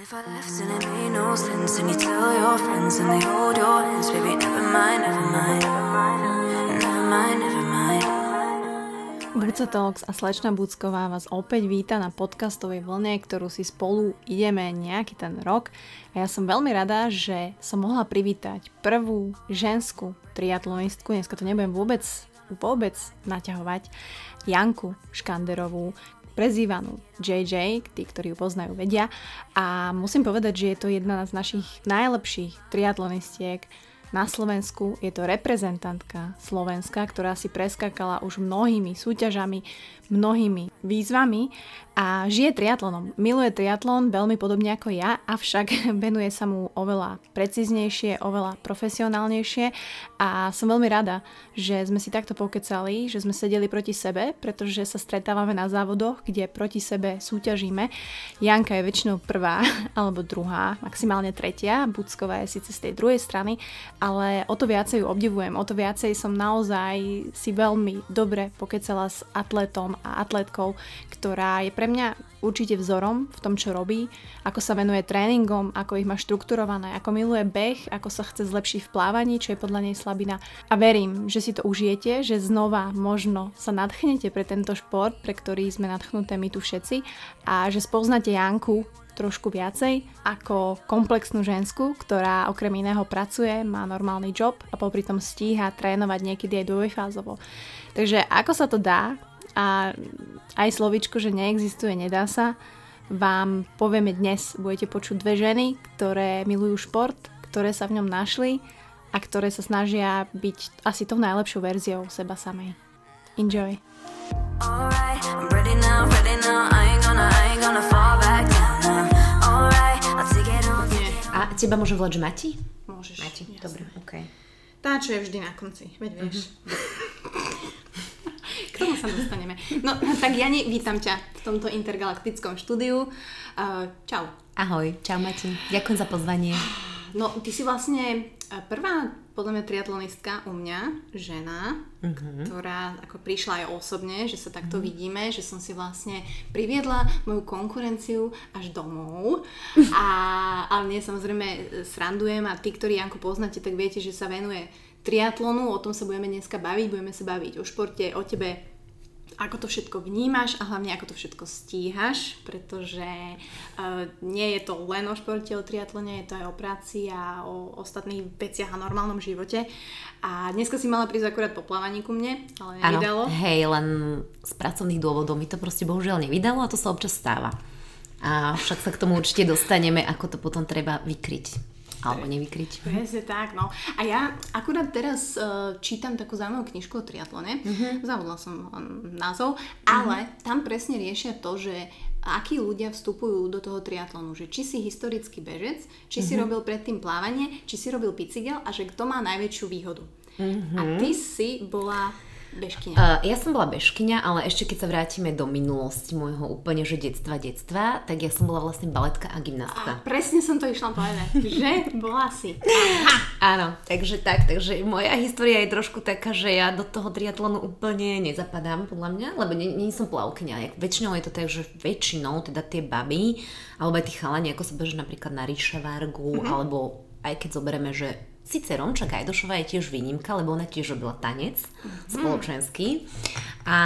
if I left and it made no sense And you tell your friends and they hold your hands Baby, never mind, never mind. Never mind, never mind. Brco Talks a slečna Bucková vás opäť víta na podcastovej vlne, ktorú si spolu ideme nejaký ten rok. A ja som veľmi rada, že som mohla privítať prvú ženskú triatlonistku, dneska to nebudem vôbec vôbec naťahovať, Janku Škanderovú, prezývanú JJ, tí, ktorí ju poznajú, vedia. A musím povedať, že je to jedna z našich najlepších triatlonistiek na Slovensku. Je to reprezentantka Slovenska, ktorá si preskakala už mnohými súťažami, mnohými výzvami a žije triatlonom. Miluje triatlon veľmi podobne ako ja, avšak venuje sa mu oveľa precíznejšie, oveľa profesionálnejšie a som veľmi rada, že sme si takto pokecali, že sme sedeli proti sebe, pretože sa stretávame na závodoch, kde proti sebe súťažíme. Janka je väčšinou prvá alebo druhá, maximálne tretia, Bucková je síce z tej druhej strany, ale o to viacej ju obdivujem, o to viacej som naozaj si veľmi dobre pokecala s atletom a atletkou, ktorá je pre mňa určite vzorom v tom, čo robí, ako sa venuje tréningom, ako ich má štrukturované, ako miluje beh, ako sa chce zlepšiť v plávaní, čo je podľa nej slabina. A verím, že si to užijete, že znova možno sa nadchnete pre tento šport, pre ktorý sme nadchnuté my tu všetci a že spoznáte Janku trošku viacej ako komplexnú žensku, ktorá okrem iného pracuje, má normálny job a popri tom stíha trénovať niekedy aj dvojfázovo. Takže ako sa to dá, a aj slovičko, že neexistuje, nedá sa, vám povieme dnes. Budete počuť dve ženy, ktoré milujú šport, ktoré sa v ňom našli a ktoré sa snažia byť asi tou najlepšou verziou seba samej. Enjoy! A teba môžem volať, že Mati? Môžeš. Mati, jasne. dobre, OK. Tá, čo je vždy na konci, veď vieš. K tomu sa dostaneme. No, tak Jani, vítam ťa v tomto intergalaktickom štúdiu. Uh, čau. Ahoj, čau Mati. Ďakujem za pozvanie. No, ty si vlastne eh, prvá, podľa mňa, triatlonistka u mňa, žena, uh-huh. ktorá ako prišla aj osobne, že sa takto uh-huh. vidíme, že som si vlastne priviedla moju konkurenciu až domov. A, ale nie, samozrejme, srandujem a tí, ktorí Janku poznáte, tak viete, že sa venuje triatlonu, o tom sa budeme dneska baviť, budeme sa baviť o športe, o tebe, ako to všetko vnímaš a hlavne ako to všetko stíhaš, pretože uh, nie je to len o športe, o triatlone, je to aj o práci a o ostatných veciach a normálnom živote. A dneska si mala prísť akurát po plávaní ku mne, ale nevydalo. Áno, hej, len z pracovných dôvodov mi to proste bohužiaľ nevydalo a to sa občas stáva. A však sa k tomu určite dostaneme, ako to potom treba vykryť. Alebo nevykryť. Presne tak, no. A ja akurát teraz uh, čítam takú zaujímavú knižku o triatlone. Uh-huh. Zavodla som um, názov. Uh-huh. Ale tam presne riešia to, že akí ľudia vstupujú do toho triatlonu. Že či si historický bežec, či uh-huh. si robil predtým plávanie, či si robil bicygel a že kto má najväčšiu výhodu. Uh-huh. A ty si bola Bežkyňa. Uh, ja som bola bežkyňa, ale ešte keď sa vrátime do minulosti môjho úplne, že detstva, detstva, tak ja som bola vlastne baletka a gymnastka. A presne som to išla povedať, že bola si. Áno, takže tak, takže moja história je trošku taká, že ja do toho triatlonu úplne nezapadám, podľa mňa, lebo nie, nie som plavkyňa. Väčšinou je to tak, že väčšinou teda tie baby, alebo aj tí chalani, ako sa beží napríklad na Ríšavárgu, mm-hmm. alebo aj keď zoberieme, že Sice Romča Gajdošová je tiež výnimka, lebo ona tiež robila tanec mm. spoločenský. A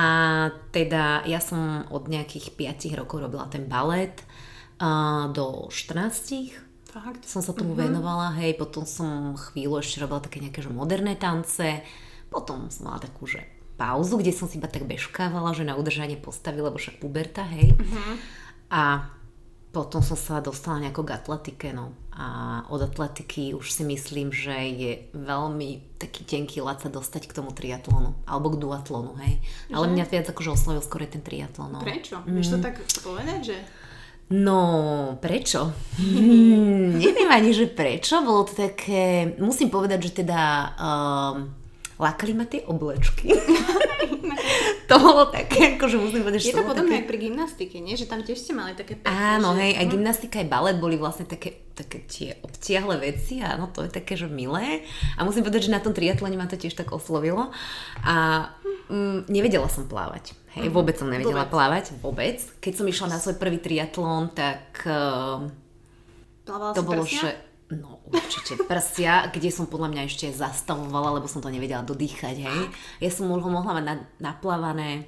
teda ja som od nejakých 5 rokov robila ten balet a do 14 Fakt? som sa tomu mm-hmm. venovala, hej, potom som chvíľu ešte robila také nejaké že moderné tance, potom som mala takú, že pauzu, kde som si iba tak bežkávala, že na udržanie postavy, lebo však puberta, hej. Mm-hmm. A potom som sa dostala nejako k atletike, no. A od atletiky už si myslím, že je veľmi taký tenký lat sa dostať k tomu triatlonu. Alebo k duatlonu, hej. Že? Ale mňa viac akože oslovil skôr ten triatlon, no. Prečo? Mm. Vieš to tak povedať, že... No, prečo? neviem ani, že prečo. Bolo to také... Musím povedať, že teda... Um, lákali ma tie oblečky. to bolo také, akože musím povedať, že Je to, to podobné také... pri gymnastike, nie? Že tam tiež ste mali také pekné. Áno, že... hej, aj gymnastika, aj balet boli vlastne také, také tie obtiahle veci a no to je také, že milé. A musím povedať, že na tom triatlone ma to tiež tak oslovilo. A mm, nevedela som plávať. Hej, mhm. vôbec som nevedela vôbec. plávať, vôbec. Keď som išla na svoj prvý triatlon, tak... Uh, Plavala To bolo, že... No určite prsia, kde som podľa mňa ešte zastavovala, lebo som to nevedela dodýchať, hej. Ja som ho mohla mať na, naplávané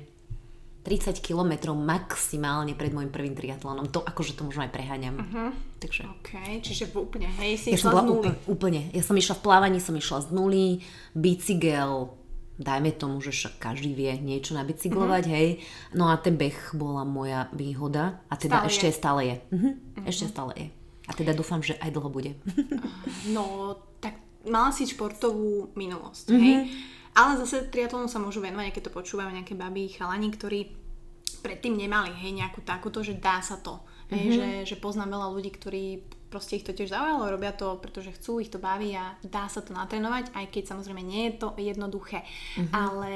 30 km maximálne pred môjim prvým triatlonom. To akože to možno aj preháňam. Uh-huh. Takže... OK, čiže úplne, hej, si Ja som išla bola z nuly. úplne, úplne. Ja som išla v plávaní, som išla z nuly, bicykel, dajme tomu, že však každý vie niečo nabicyklovať, Mhm. hej. No a ten beh bola moja výhoda. A teda Stále ešte je. stále je. Mhm. Ešte stále je. A teda dúfam, že aj dlho bude. No, tak mala si športovú minulosť, Mhm. hej? Ale zase triatlonu sa môžu venovať, keď to počúvajú nejaké baby, chalani, ktorí predtým nemali, hej, nejakú takúto, že dá sa to. Hej, Mhm. že, že poznám veľa ľudí, ktorí proste ich to tiež zaujalo, robia to, pretože chcú, ich to baví a dá sa to natrénovať, aj keď samozrejme nie je to jednoduché. Mhm. Ale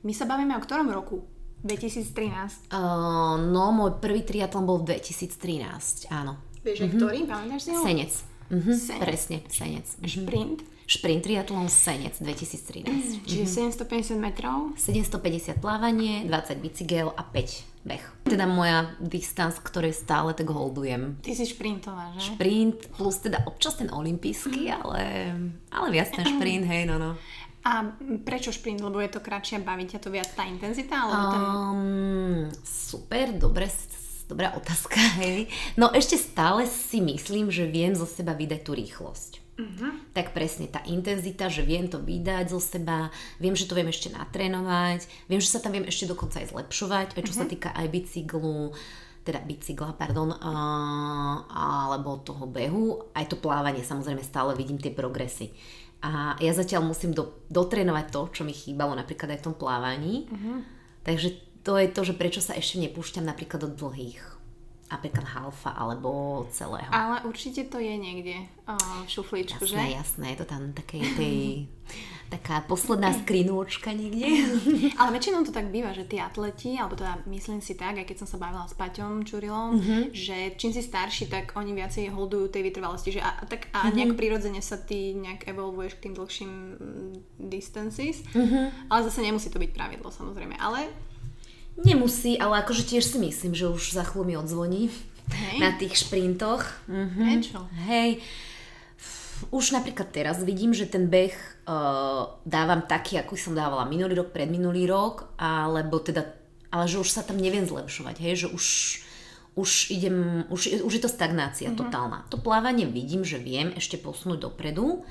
my sa bavíme o ktorom roku? 2013. Uh, no, môj prvý triatlon bol v 2013, áno. Vieš, mm-hmm. ktorý? Pamätáš si ho? Senec. Mhm, Senec. Presne, Senec. Mhm. Šprint. Šprint triatlon Senec 2013. Čiže 750 metrov. 750 plávanie, 20 bicykel a 5 beh. Teda moja distance, ktoré stále tak holdujem. Ty si šprintová, že? Šprint plus teda občas ten olimpijský, ale, ale viac ten šprint, hej, no no. A prečo šprint? Lebo je to kratšie baví ťa to viac tá intenzita? Alebo ten... Um, super, dobre, dobrá otázka, hej. No ešte stále si myslím, že viem zo seba vydať tú rýchlosť. Uh-huh. Tak presne, tá intenzita, že viem to vydať zo seba, viem, že to viem ešte natrénovať, viem, že sa tam viem ešte dokonca aj zlepšovať, čo sa týka aj bicyklu, teda bicykla, pardon, a, alebo toho behu, aj to plávanie, samozrejme stále vidím tie progresy. A ja zatiaľ musím do, dotrénovať to, čo mi chýbalo napríklad aj v tom plávaní. Takže to je to, že prečo sa ešte nepúšťam napríklad do dlhých. Napríklad halfa alebo celého. Ale určite to je niekde o, v šuflíčku, Jasné, že? jasné, je to tam takej tej, taká posledná skrinôčka niekde. Ale väčšinou to tak býva, že tí atleti, alebo teda myslím si tak, aj keď som sa bavila s Paťom Čurilom, Mhm. že čím si starší, tak oni viacej holdujú tej vytrvalosti, že a, tak a nejak prirodzene sa ty nejak evolvuješ k tým dlhším mm, distances, Mhm. ale zase nemusí to byť pravidlo samozrejme, ale Nemusí, ale akože tiež si myslím, že už za chvíľu mi odzvoní Hej. na tých šprintoch. Mhm. Prečo? Hej, už napríklad teraz vidím, že ten beh uh, dávam taký, aký som dávala minulý rok, predminulý rok, alebo teda, ale že už sa tam neviem zlepšovať, hej, že už, už idem, už, už je to stagnácia mm-hmm. totálna. To plávanie vidím, že viem ešte posunúť dopredu,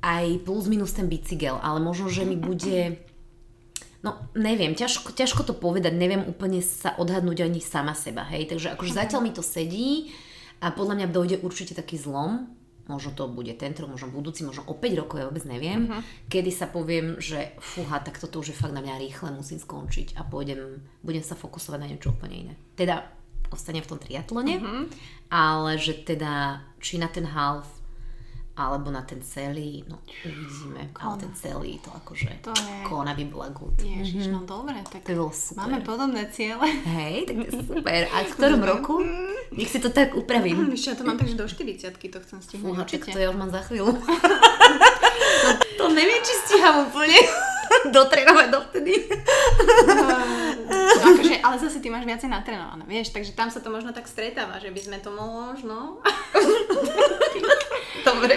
aj plus minus ten bicykel, ale možno, že mi bude No, neviem, ťažko, ťažko to povedať, neviem úplne sa odhadnúť ani sama seba, hej, takže akože zatiaľ mi to sedí a podľa mňa dojde určite taký zlom, možno to bude tento rok, možno budúci, možno o 5 rokov, ja vôbec neviem, uh-huh. kedy sa poviem, že fúha, tak toto už je fakt na mňa rýchle, musím skončiť a pôjdem, budem sa fokusovať na niečo úplne iné. Teda ostanem v tom triatlone, uh-huh. ale že teda, či na ten half, alebo na ten celý, no uvidíme, ale ten celý, to akože, To je- kona by bola good. ježiš, no dobre, tak To bolo super. máme podobné ciele. Hej, tak to je super. A v ktorom roku? Nech si to tak upravím. Ešte ja to mám tak, že do 40 to chcem stihnúť Fúha, to ja už mám za chvíľu. no, to neviem, či stíham úplne dotrénovať dovtedy. akože, ale zase ty máš viacej natrenované, vieš, takže tam sa to možno tak stretáva, že by sme to možno... Dobre.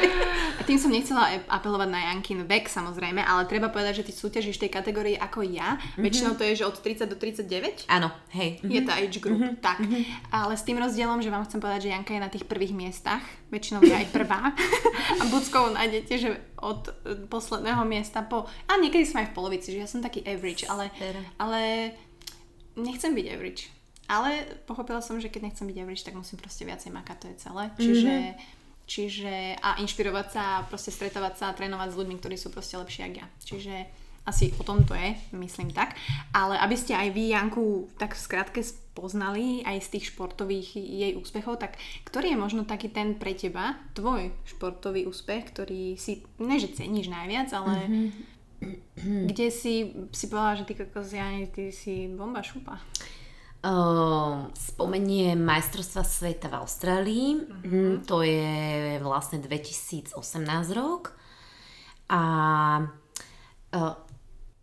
A tým som nechcela apelovať na Jankin vek samozrejme, ale treba povedať, že ty súťažíš v tej kategórii ako ja. Väčšinou to je, že od 30 do 39 Áno, hej. je tá age group, tak. Ale s tým rozdielom, že vám chcem povedať, že Janka je na tých prvých miestach, väčšinou je aj prvá. a Buckovú nájdete, že od e, posledného miesta po... A niekedy sme aj v polovici, že ja som taký average, ale, ale nechcem byť average. Ale pochopila som, že keď nechcem byť average, tak musím proste viacej makať, to je celé. Čiže, čiže a inšpirovať sa, proste stretávať sa a trénovať s ľuďmi, ktorí sú proste lepší ako ja. Čiže asi o tom to je, myslím tak. Ale aby ste aj vy Janku tak v skratke poznali aj z tých športových jej úspechov, tak ktorý je možno taký ten pre teba, tvoj športový úspech, ktorý si, ne že ceníš najviac, ale kde si, si povedala, že ty kokos, ty si bomba šupa. Uh, spomeniem majstrovstva sveta v Austrálii. Mm-hmm. To je vlastne 2018 rok. A uh,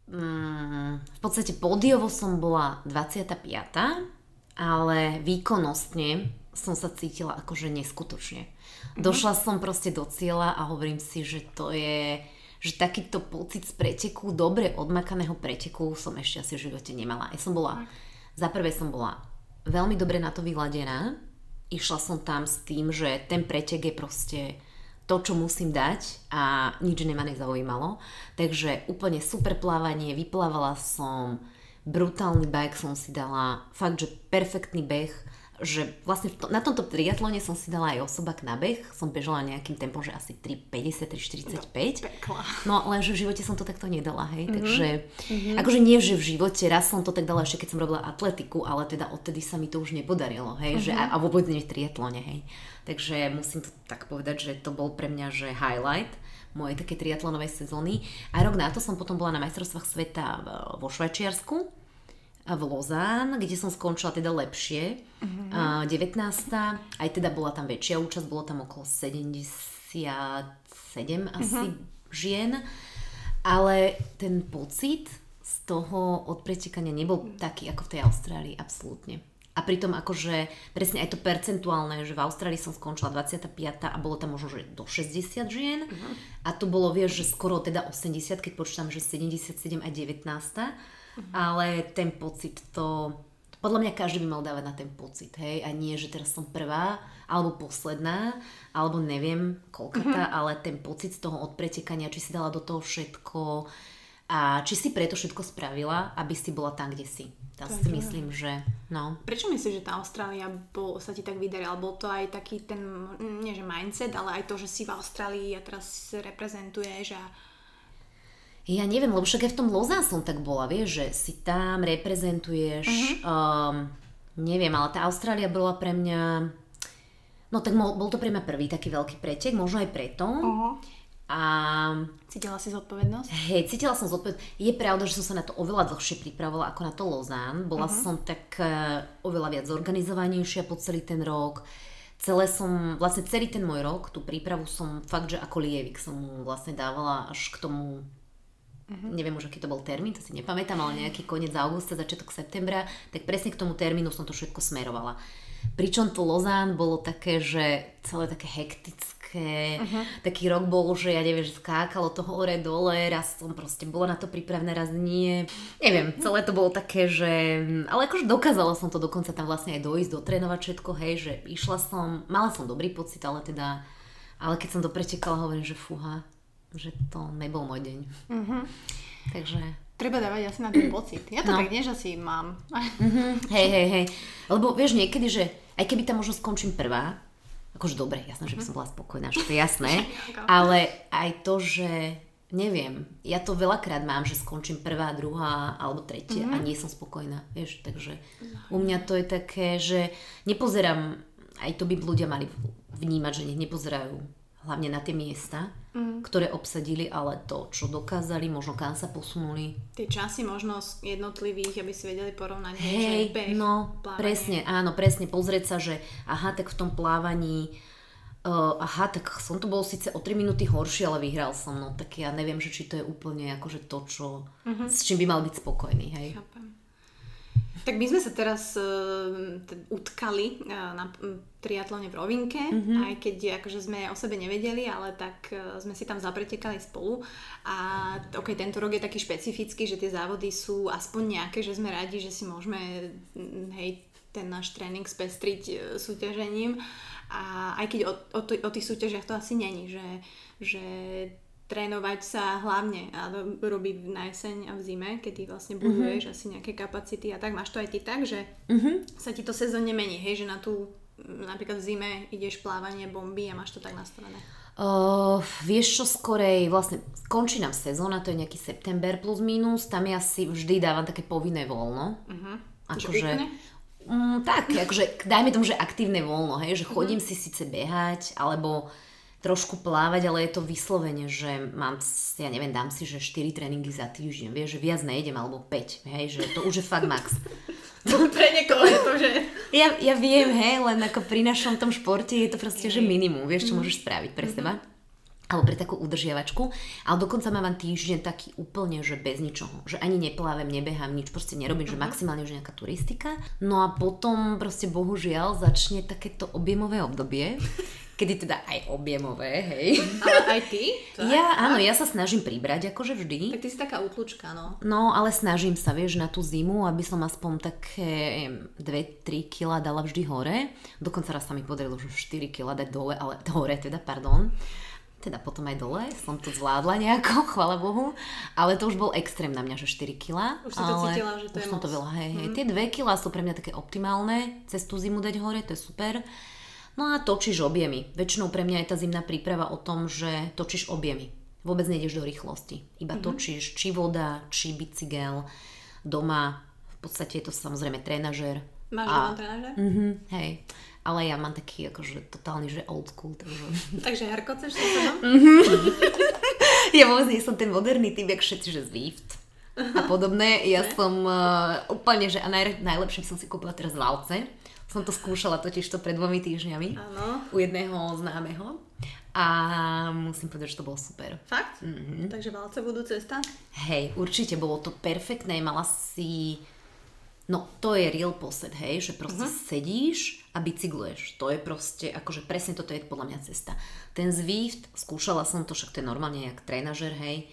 mm, v podstate pódiovo som bola 25. ale výkonnostne som sa cítila akože neskutočne. Došla som proste do cieľa a hovorím si, že to je že takýto pocit z preteku, dobre odmakaného preteku som ešte asi v živote nemala. Ja som bola, za prvé som bola veľmi dobre na to vyladená. Išla som tam s tým, že ten pretek je proste to, čo musím dať a nič ma nezaujímalo. Takže úplne super plávanie, vyplávala som, brutálny beh som si dala, fakt, že perfektný beh že vlastne to, na tomto triatlone som si dala aj osobak na beh, som bežala nejakým tempom, že asi 3,50, 3,45. No lenže v živote som to takto nedala, hej, mm-hmm. takže mm-hmm. akože nie, že v živote, raz som to tak dala ešte keď som robila atletiku, ale teda odtedy sa mi to už nepodarilo, hej, mm-hmm. že a, a vôbec nie v triatlone, hej. Takže musím to tak povedať, že to bol pre mňa, že highlight mojej také triatlonovej sezóny. A rok na to som potom bola na majstrovstvách sveta vo Švajčiarsku v Lozán, kde som skončila teda lepšie, uh-huh. 19. Aj teda bola tam väčšia účasť, bolo tam okolo 77 asi uh-huh. žien, ale ten pocit z toho odpretekania nebol taký ako v tej Austrálii, absolútne. A pritom akože presne aj to percentuálne, že v Austrálii som skončila 25. a bolo tam možno, že do 60 žien. Uh-huh. A tu bolo, vieš, že skoro teda 80, keď počítam, že 77 a 19 ale ten pocit to, podľa mňa každý by mal dávať na ten pocit, hej, a nie, že teraz som prvá, alebo posledná, alebo neviem koľkatá, uh-huh. ale ten pocit z toho odpretekania, či si dala do toho všetko a či si preto všetko spravila, aby si bola tam, kde si. Ja si myslím, že no. Prečo myslíš, že tá Austrália bol, sa ti tak vydarila? Bol to aj taký ten, nie že mindset, ale aj to, že si v Austrálii a teraz reprezentuješ a ja neviem, lebo však aj v tom Lozán som tak bola, vieš, že si tam reprezentuješ, uh-huh. um, neviem, ale tá Austrália bola pre mňa, no tak bol, to pre mňa prvý taký veľký pretek, možno aj preto. Uh-huh. A... Cítila si zodpovednosť? Hej, cítila som zodpovednosť. Je pravda, že som sa na to oveľa dlhšie pripravovala ako na to Lozán. Bola uh-huh. som tak uh, oveľa viac zorganizovanejšia po celý ten rok. Celé som, vlastne celý ten môj rok, tú prípravu som fakt, že ako lievik som mu vlastne dávala až k tomu Uh-huh. Neviem už, aký to bol termín, to si nepamätám, ale nejaký koniec augusta, začiatok septembra, tak presne k tomu termínu som to všetko smerovala. Pričom to Lozán bolo také, že celé také hektické, uh-huh. taký rok bol, že ja neviem, že skákalo to hore dole, raz som proste bola na to pripravená, raz nie. Neviem, celé to bolo také, že... Ale akože dokázala som to dokonca tam vlastne aj dojsť, dotrénovať všetko, hej, že išla som, mala som dobrý pocit, ale teda... Ale keď som to pretekala, hovorím, že fúha, že to nebol môj deň. Mm-hmm. Takže... Treba dávať asi na ten pocit. Ja to no. tak nie, že si mám. Mm-hmm. Hej, hej, hej. Lebo vieš niekedy, že aj keby tam možno skončím prvá, akože dobre, jasné, že by som bola spokojná, že to je jasné, ale aj to, že neviem, ja to veľakrát mám, že skončím prvá, druhá alebo tretia mm-hmm. a nie som spokojná, vieš, takže u mňa to je také, že nepozerám, aj to by ľudia mali vnímať, že nech nepozerajú hlavne na tie miesta, mm. ktoré obsadili, ale to, čo dokázali, možno kam sa posunuli. Tie časy možno jednotlivých, aby si vedeli porovnať. Hej, beh, no, plávanie. presne, áno, presne, pozrieť sa, že aha, tak v tom plávaní uh, aha, tak som tu bol síce o 3 minúty horší, ale vyhral som, no tak ja neviem, že či to je úplne akože to, čo, mm-hmm. s čím by mal byť spokojný, hej. Chápem. Tak my sme sa teraz uh, utkali uh, na triatlone v Rovinke, mm-hmm. aj keď akože sme o sebe nevedeli, ale tak uh, sme si tam zapretekali spolu a ok, tento rok je taký špecifický, že tie závody sú aspoň nejaké, že sme radi, že si môžeme hej, ten náš tréning spestriť súťažením a aj keď o, o, o tých súťažiach to asi není, že, že trénovať sa hlavne a robiť na jeseň a v zime, keď ty vlastne buduješ uh-huh. asi nejaké kapacity a tak. Máš to aj ty tak, že uh-huh. sa ti to sezónne mení, hej, že na tú napríklad v zime ideš plávanie bomby a máš to tak nastavené? Uh, vieš čo skorej, vlastne končí nám sezóna, to je nejaký september plus minus, tam ja si vždy dávam také povinné voľno. Uh-huh. Akože, mm, tak, akože dajme tomu, že aktívne voľno, hej, že chodím uh-huh. si síce behať, alebo trošku plávať, ale je to vyslovene, že mám, ja neviem, dám si, že 4 tréningy za týždeň, vieš, že viac nejdem, alebo 5, hej, že to už je fakt max. to pre niekoho je to, že... Ja, ja viem, hej, len ako pri našom tom športe je to proste, že minimum, vieš, čo mm. môžeš spraviť pre mm-hmm. seba. Alebo pre takú udržiavačku, ale dokonca mám týždeň taký úplne, že bez ničoho, že ani neplávem, nebehám, nič proste nerobím, uh-huh. že Mhm. maximálne už nejaká turistika. No a potom proste bohužiaľ začne takéto objemové obdobie, kedy teda aj objemové, hej. Ale aj ty? To Ja, áno, ja sa snažím pribrať akože vždy. Tak ty si taká útlučka, no. No, ale snažím sa, vieš, na tú zimu, aby som aspoň také 2-3 kg dala vždy hore. Dokonca raz sa mi podarilo, že 4 kg dať dole, ale hore teda, pardon. Teda potom aj dole, som to zvládla nejako, chvala Bohu. Ale to už bol extrém na mňa, že 4 kg. Už si to ale cítila, že to už je som to moc. Mhm. veľa, hej, hej. Tie 2 kg sú pre mňa také optimálne, cez tú zimu dať hore, to je super. No a točíš objemy. Väčšinou pre mňa je tá zimná príprava o tom, že točíš objemy. Vôbec nejdeš do rýchlosti. Iba Mhm. točíš či voda, či bicykel, doma. V podstate je to samozrejme trénažer. Máš A- doma trénažer? Mhm, hej. Ale ja mám taký akože totálny, že old school, takže... Takže herkoceš sa sebou? ja vôbec nie som ten moderný typ, jak všetci, že Zwift a podobné. Ja som uh, úplne, že a naj, najlepšie som si kúpila teraz valce. Som to skúšala totiž to pred dvomi týždňami Áno. u jedného známeho. A musím povedať, že to bolo super. Fakt? Mm-hmm. Takže valce budú cesta? Hej, určite bolo to perfektné, mala si... No, to je real poset, hej, že proste uh-huh. sedíš a bicykluješ. To je proste, akože presne toto je podľa mňa cesta. Ten Zwift, skúšala som to, však to je normálne jak trénažer, hej.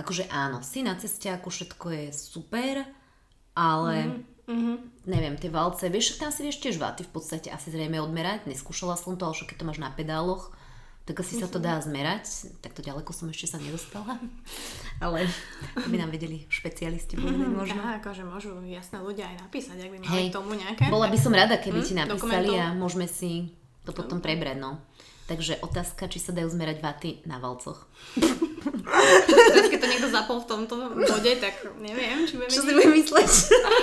Akože áno, si na ceste, ako všetko je super, ale uh-huh. neviem, tie valce, vieš, tam si vieš tiež váty v podstate asi zrejme odmerať, neskúšala som to, ale keď to máš na pedáloch, tak asi sa to dá zmerať, tak to ďaleko som ešte sa nedostala. Ale to by nám vedeli špecialisti povedať možno. Aha, akože môžu jasné ľudia aj napísať, ak by mali Hej, tomu nejaké. bola by som rada, keby ti Hm, napísali dokumentov. a môžeme si to potom prebrať, no. Takže otázka, či sa dajú zmerať vaty na valcoch. Teraz, keď to niekto zapol v tomto bode, tak neviem, či budeme Čo si budem mysleť?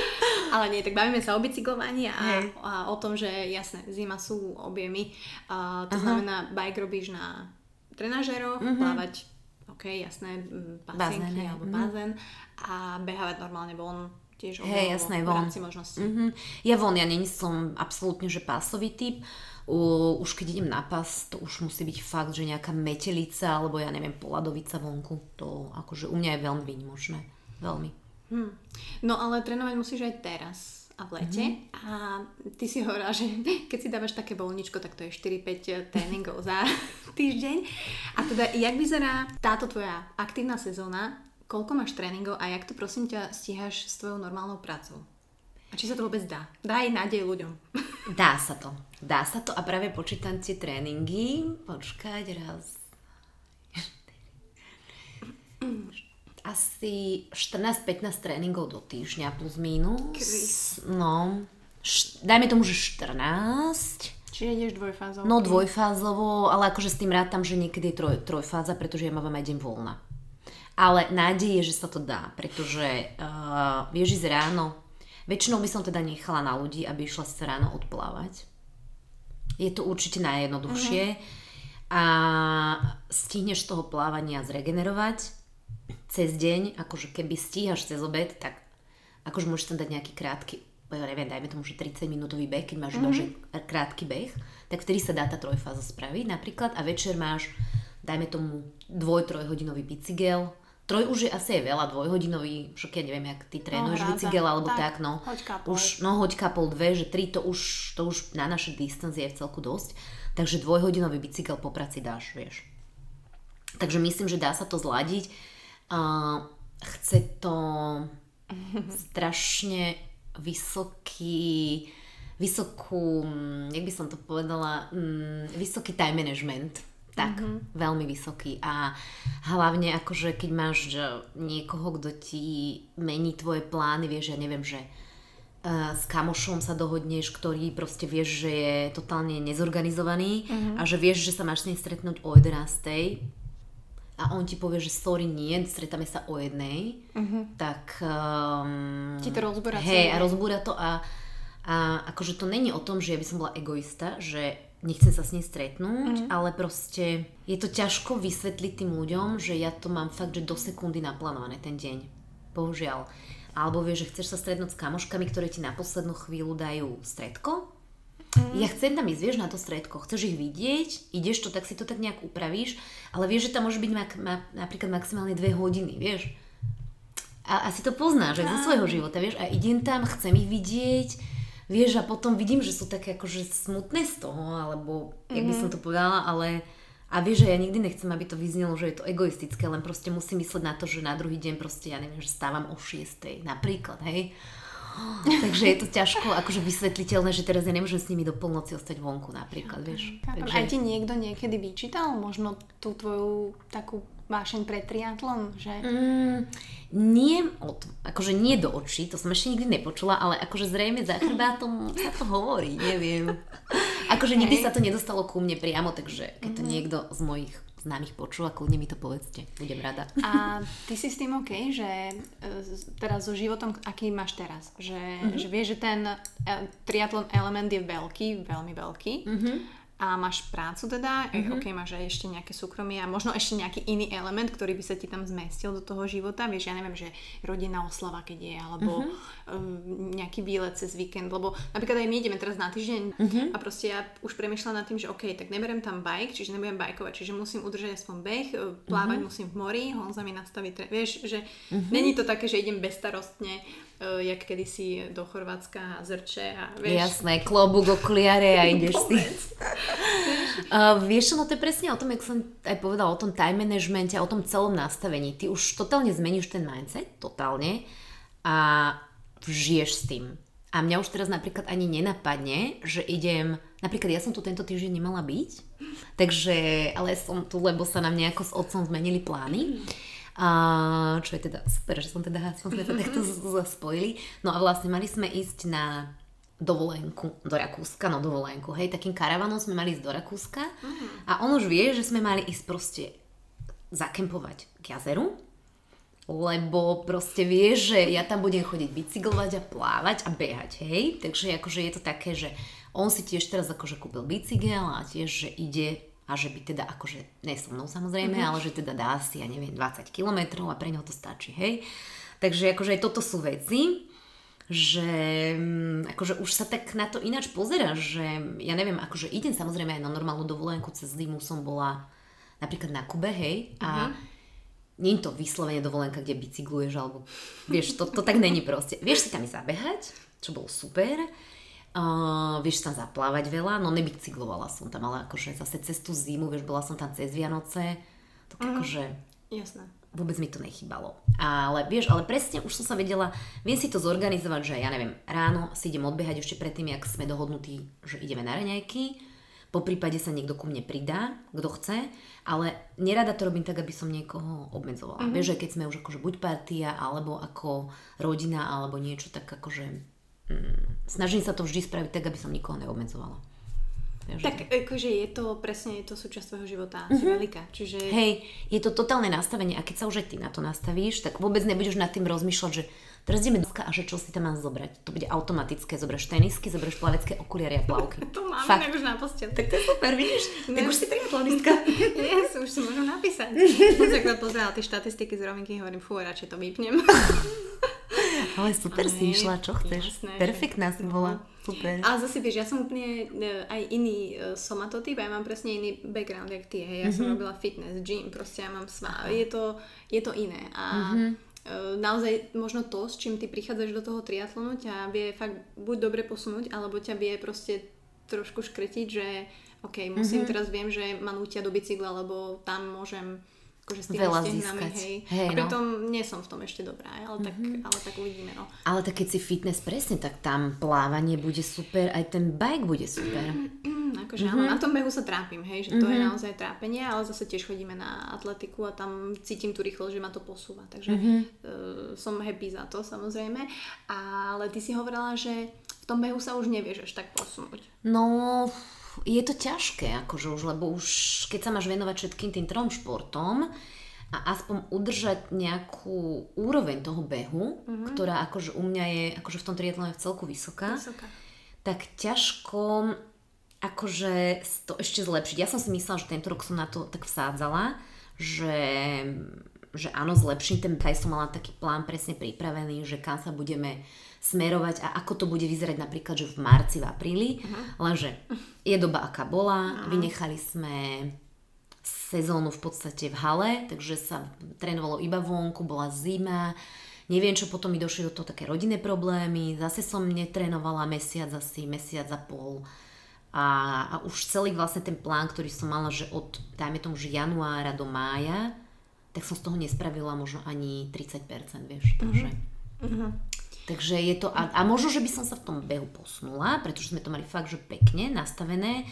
Ale nie, tak bavíme sa o bicyklovaní a, a o tom, že jasné, zima sú objemy. A to znamená, bike robíš na trenažeroch, plávať, ok, jasné, pasienky Bazén, hej. alebo bazén a behávať normálne von tiež objemovo jasné, v von. rámci možností. Mhm. Ja von, ja není som absolútne, že pásový typ. U, už keď idem na pás, to už musí byť fakt, že nejaká metelica, alebo ja neviem, poladovica vonku. To akože u mňa je veľmi výnimočné. Veľmi. Hm. No ale trénovať musíš aj teraz a v lete Mhm. a ty si hovorila, že keď si dávaš také voľničko, tak to je 4-5 tréningov za týždeň. A teda, jak vyzerá táto tvoja aktívna sezóna, koľko máš tréningov a jak to prosím ťa stíhaš s tvojou normálnou prácou? A či sa to vôbec dá? Daj nádej ľuďom. Dá sa to. Dá sa to a práve počítam tie tréningy. Počkať raz. Asi 14-15 tréningov do týždňa plus minus. No, š- dajme tomu, že 14. Čiže ideš dvojfázou. No dvojfázovo, ale akože s tým rátam, že niekedy je troj, trojfáza, pretože ja mám aj deň voľna. Ale nádej je, že sa to dá, pretože uh, vieš ísť ráno. Väčšinou by som teda nechala na ľudí, aby išla sa ráno odplávať. Je to určite najjednoduchšie. A stihneš toho plávania zregenerovať cez deň, akože keby stíhaš cez obed, tak akože môžeš tam dať nejaký krátky, neviem, dajme tomu, že 30 minútový beh, keď máš iba že krátky beh, tak vtedy sa dá tá trojfáza spraviť napríklad a večer máš, dajme tomu, dvoj, trojhodinový bicykel, Troj už je asi aj veľa, dvojhodinový, však ja neviem, jak ty trénuješ hrádza. bicykel alebo Tak, tak, no. hoďka pol. Už, no hoďka pol dve, že tri to už, to už na naše distance je v celku dosť. Takže dvojhodinový bicykel po práci dáš, vieš. Takže myslím, že dá sa to zladiť. A chce to strašne vysoký, vysokú, jak by som to povedala, mm, vysoký time management. Tak, mm-hmm. veľmi vysoký. A hlavne akože keď máš že niekoho, kto ti mení tvoje plány, vieš, ja neviem, že uh, s kamošom sa dohodneš, ktorý proste vieš, že je totálne nezorganizovaný mm-hmm. a že vieš, že sa máš s ním stretnúť o 11 a on ti povie, že sorry, nie, stretáme sa o jednej, mm-hmm. tak... Um, Ti to rozbúra Hej, a rozbúra to a, a akože to není o tom, že ja by som bola egoista, že nechcem sa s ním stretnúť, mm-hmm. ale proste je to ťažko vysvetliť tým ľuďom, že ja to mám fakt, že do sekundy naplánované ten deň. Bohužiaľ. Alebo vieš, že chceš sa stretnúť s kamoškami, ktoré ti na poslednú chvíľu dajú stredko Mm. Ja chcem tam ísť, vieš, na to stredko, chceš ich vidieť, ideš to, tak si to tak nejak upravíš, ale vieš, že tam môže byť mak- ma- napríklad maximálne dve hodiny, vieš. A asi to poznáš aj zo svojho života, vieš, a idem tam, chcem ich vidieť, vieš, a potom vidím, že sú také akože smutné z toho, alebo, jak by som to povedala, ale a vieš, že ja nikdy nechcem, aby to vyznelo, že je to egoistické, len proste musím myslieť na to, že na druhý deň proste, ja neviem, že stávam o 6. napríklad, hej. Takže je to ťažko akože vysvetliteľné, že teraz ja nemôžem s nimi do polnoci ostať vonku napríklad, vieš. Takže... Aj ti niekto niekedy vyčítal možno tú tvoju takú vášeň pre triatlon, že... Mm, nie, od, akože nie do očí, to som ešte nikdy nepočula, ale akože zrejme za chrbátom sa to hovorí, neviem. Akože nikdy sa to nedostalo ku mne priamo, takže keď to mm-hmm. niekto z mojich známych počula, kľudne mi to povedzte, budem rada. A ty si s tým OK, že e, teraz so životom, aký máš teraz? Že, mm-hmm. že vieš, že ten e, triatlon element je veľký, veľmi veľký. Mm-hmm a máš prácu teda, mm-hmm. ok, máš aj ešte nejaké súkromie a možno ešte nejaký iný element, ktorý by sa ti tam zmestil do toho života, vieš, ja neviem, že rodinná oslava, keď je, alebo mm-hmm. um, nejaký výlet cez víkend, lebo napríklad aj my ideme teraz na týždeň mm-hmm. a proste ja už premyšľam nad tým, že ok, tak neberiem tam bike, čiže nebudem bajkovať, čiže musím udržať aspoň beh, e, plávať mm-hmm. musím v mori, Honza mi nastaví, tre- vieš, že mm-hmm. není to také, že idem bezstarostne uh, jak kedysi do Chorvátska zrče a vieš. Jasné, klobúk, okuliare a ideš si. uh, vieš, no to je presne o tom, jak som aj povedala, o tom time managemente, o tom celom nastavení. Ty už totálne zmeníš ten mindset, totálne a žiješ s tým. A mňa už teraz napríklad ani nenapadne, že idem, napríklad ja som tu tento týždeň nemala byť, takže, ale som tu, lebo sa nám nejako s otcom zmenili plány. A čo je teda super, že som teda som to takto spojili. No a vlastne mali sme ísť na dovolenku do Rakúska, no dovolenku, hej, takým karavanom sme mali ísť do Rakúska uh-huh. a on už vie, že sme mali ísť proste zakempovať k jazeru, lebo proste vie, že ja tam budem chodiť bicyklovať a plávať a behať, hej, takže akože je to také, že on si tiež teraz akože kúpil bicykel a tiež, že ide a že by teda akože, ne so mnou samozrejme, mm-hmm. ale že teda dá si, ja neviem, 20 km a pre neho to stačí, hej. Takže akože aj toto sú veci, že mm, akože už sa tak na to ináč pozera, že ja neviem, akože idem samozrejme aj na normálnu dovolenku, cez zimu som bola napríklad na Kube, hej, a mm-hmm. Nie je to vyslovene dovolenka, kde bicykluješ, alebo vieš, to, to tak není proste. Vieš si tam zabehať, čo bolo super, Uh, vieš tam zaplávať veľa, no nebicyklovala som tam, ale akože zase cez tú zimu, vieš, bola som tam cez Vianoce, tak mm. akože... Jasné. Vôbec mi to nechybalo. Ale vieš, ale presne už som sa vedela, viem si to zorganizovať, že ja neviem, ráno si idem odbehať ešte predtým, jak sme dohodnutí, že ideme na raňajky, po prípade sa niekto ku mne pridá, kto chce, ale nerada to robím tak, aby som niekoho obmedzovala. Mm-hmm. Vieš, že keď sme už akože buď partia, alebo ako rodina, alebo niečo, tak akože mm, snažím sa to vždy spraviť tak, aby som nikoho neobmedzovala. Ja, tak akože je to presne, je to súčasť tvojho života, mm-hmm. si veľká. Čiže... Hej, je to totálne nastavenie a keď sa už aj ty na to nastavíš, tak vôbec nebudeš nad tým rozmýšľať, že teraz ideme a že čo si tam mám zobrať. To bude automatické, zoberieš tenisky, zoberieš plavecké okuliare a plavky. to máme Fakt. už na postel. Tak to je super, vidíš? Ne. Tak už si triatlonistka. yes, už si môžem napísať. Som sa pozerala tie štatistiky z rovinky, hovorím, fú, radšej to vypnem. Ale super si išla, čo chceš. Jasné, Perfektná si bola. Super. A zase vieš, ja som úplne e, aj iný e, somatotyp ja mám presne iný background, jak ty. Hej. Ja mm-hmm. som mhm. robila fitness, gym, proste ja mám svá. Je to, je to iné. A mm-hmm naozaj možno to, s čím ty prichádzaš do toho triatlonu, ťa vie fakt buď dobre posunúť, alebo ťa vie proste trošku škretiť, že OK, musím mm-hmm. teraz viem, že ma nútia do bicykla, lebo tam môžem akože s tými veľa získať. hej. hej a no. pritom no. nie som v tom ešte dobrá, ale, tak, mm-hmm. ale tak uvidíme. No. Ale tak keď si fitness presne, tak tam plávanie bude super, aj ten bike bude super. Mm-hmm, akože mm-hmm. áno, na tom behu sa trápim, hej, že to mm-hmm. je naozaj trápenie, ale zase tiež chodíme na atletiku a tam cítim tú rýchlosť, že ma to posúva, takže mm-hmm. uh, som happy za to samozrejme. Ale ty si hovorila, že v tom behu sa už nevieš až tak posunúť. No, je to ťažké, akože už, lebo už keď sa máš venovať všetkým tým trom športom a aspoň udržať nejakú úroveň toho behu, mm-hmm. ktorá akože u mňa je, akože v tom triatlone v celku vysoká, vysoká, tak ťažko akože to ešte zlepšiť. Ja som si myslela, že tento rok som na to tak vsádzala, že že áno, zlepším ten, aj som mala taký plán presne pripravený, že kam sa budeme smerovať a ako to bude vyzerať napríklad, že v marci, v apríli, uh-huh. lenže je doba aká bola, uh-huh. vynechali sme sezónu v podstate v hale, takže sa trénovalo iba vonku, bola zima, neviem čo, potom mi došli do toho také rodinné problémy, zase som netrénovala mesiac asi, mesiac a pol a, a už celý vlastne ten plán, ktorý som mala, že od, dajme tomu, že januára do mája, tak som z toho nespravila možno ani 30%, vieš, takže... Mm-hmm. Takže je to, a, a možno, že by som sa v tom behu posunula, pretože sme to mali fakt, že pekne nastavené,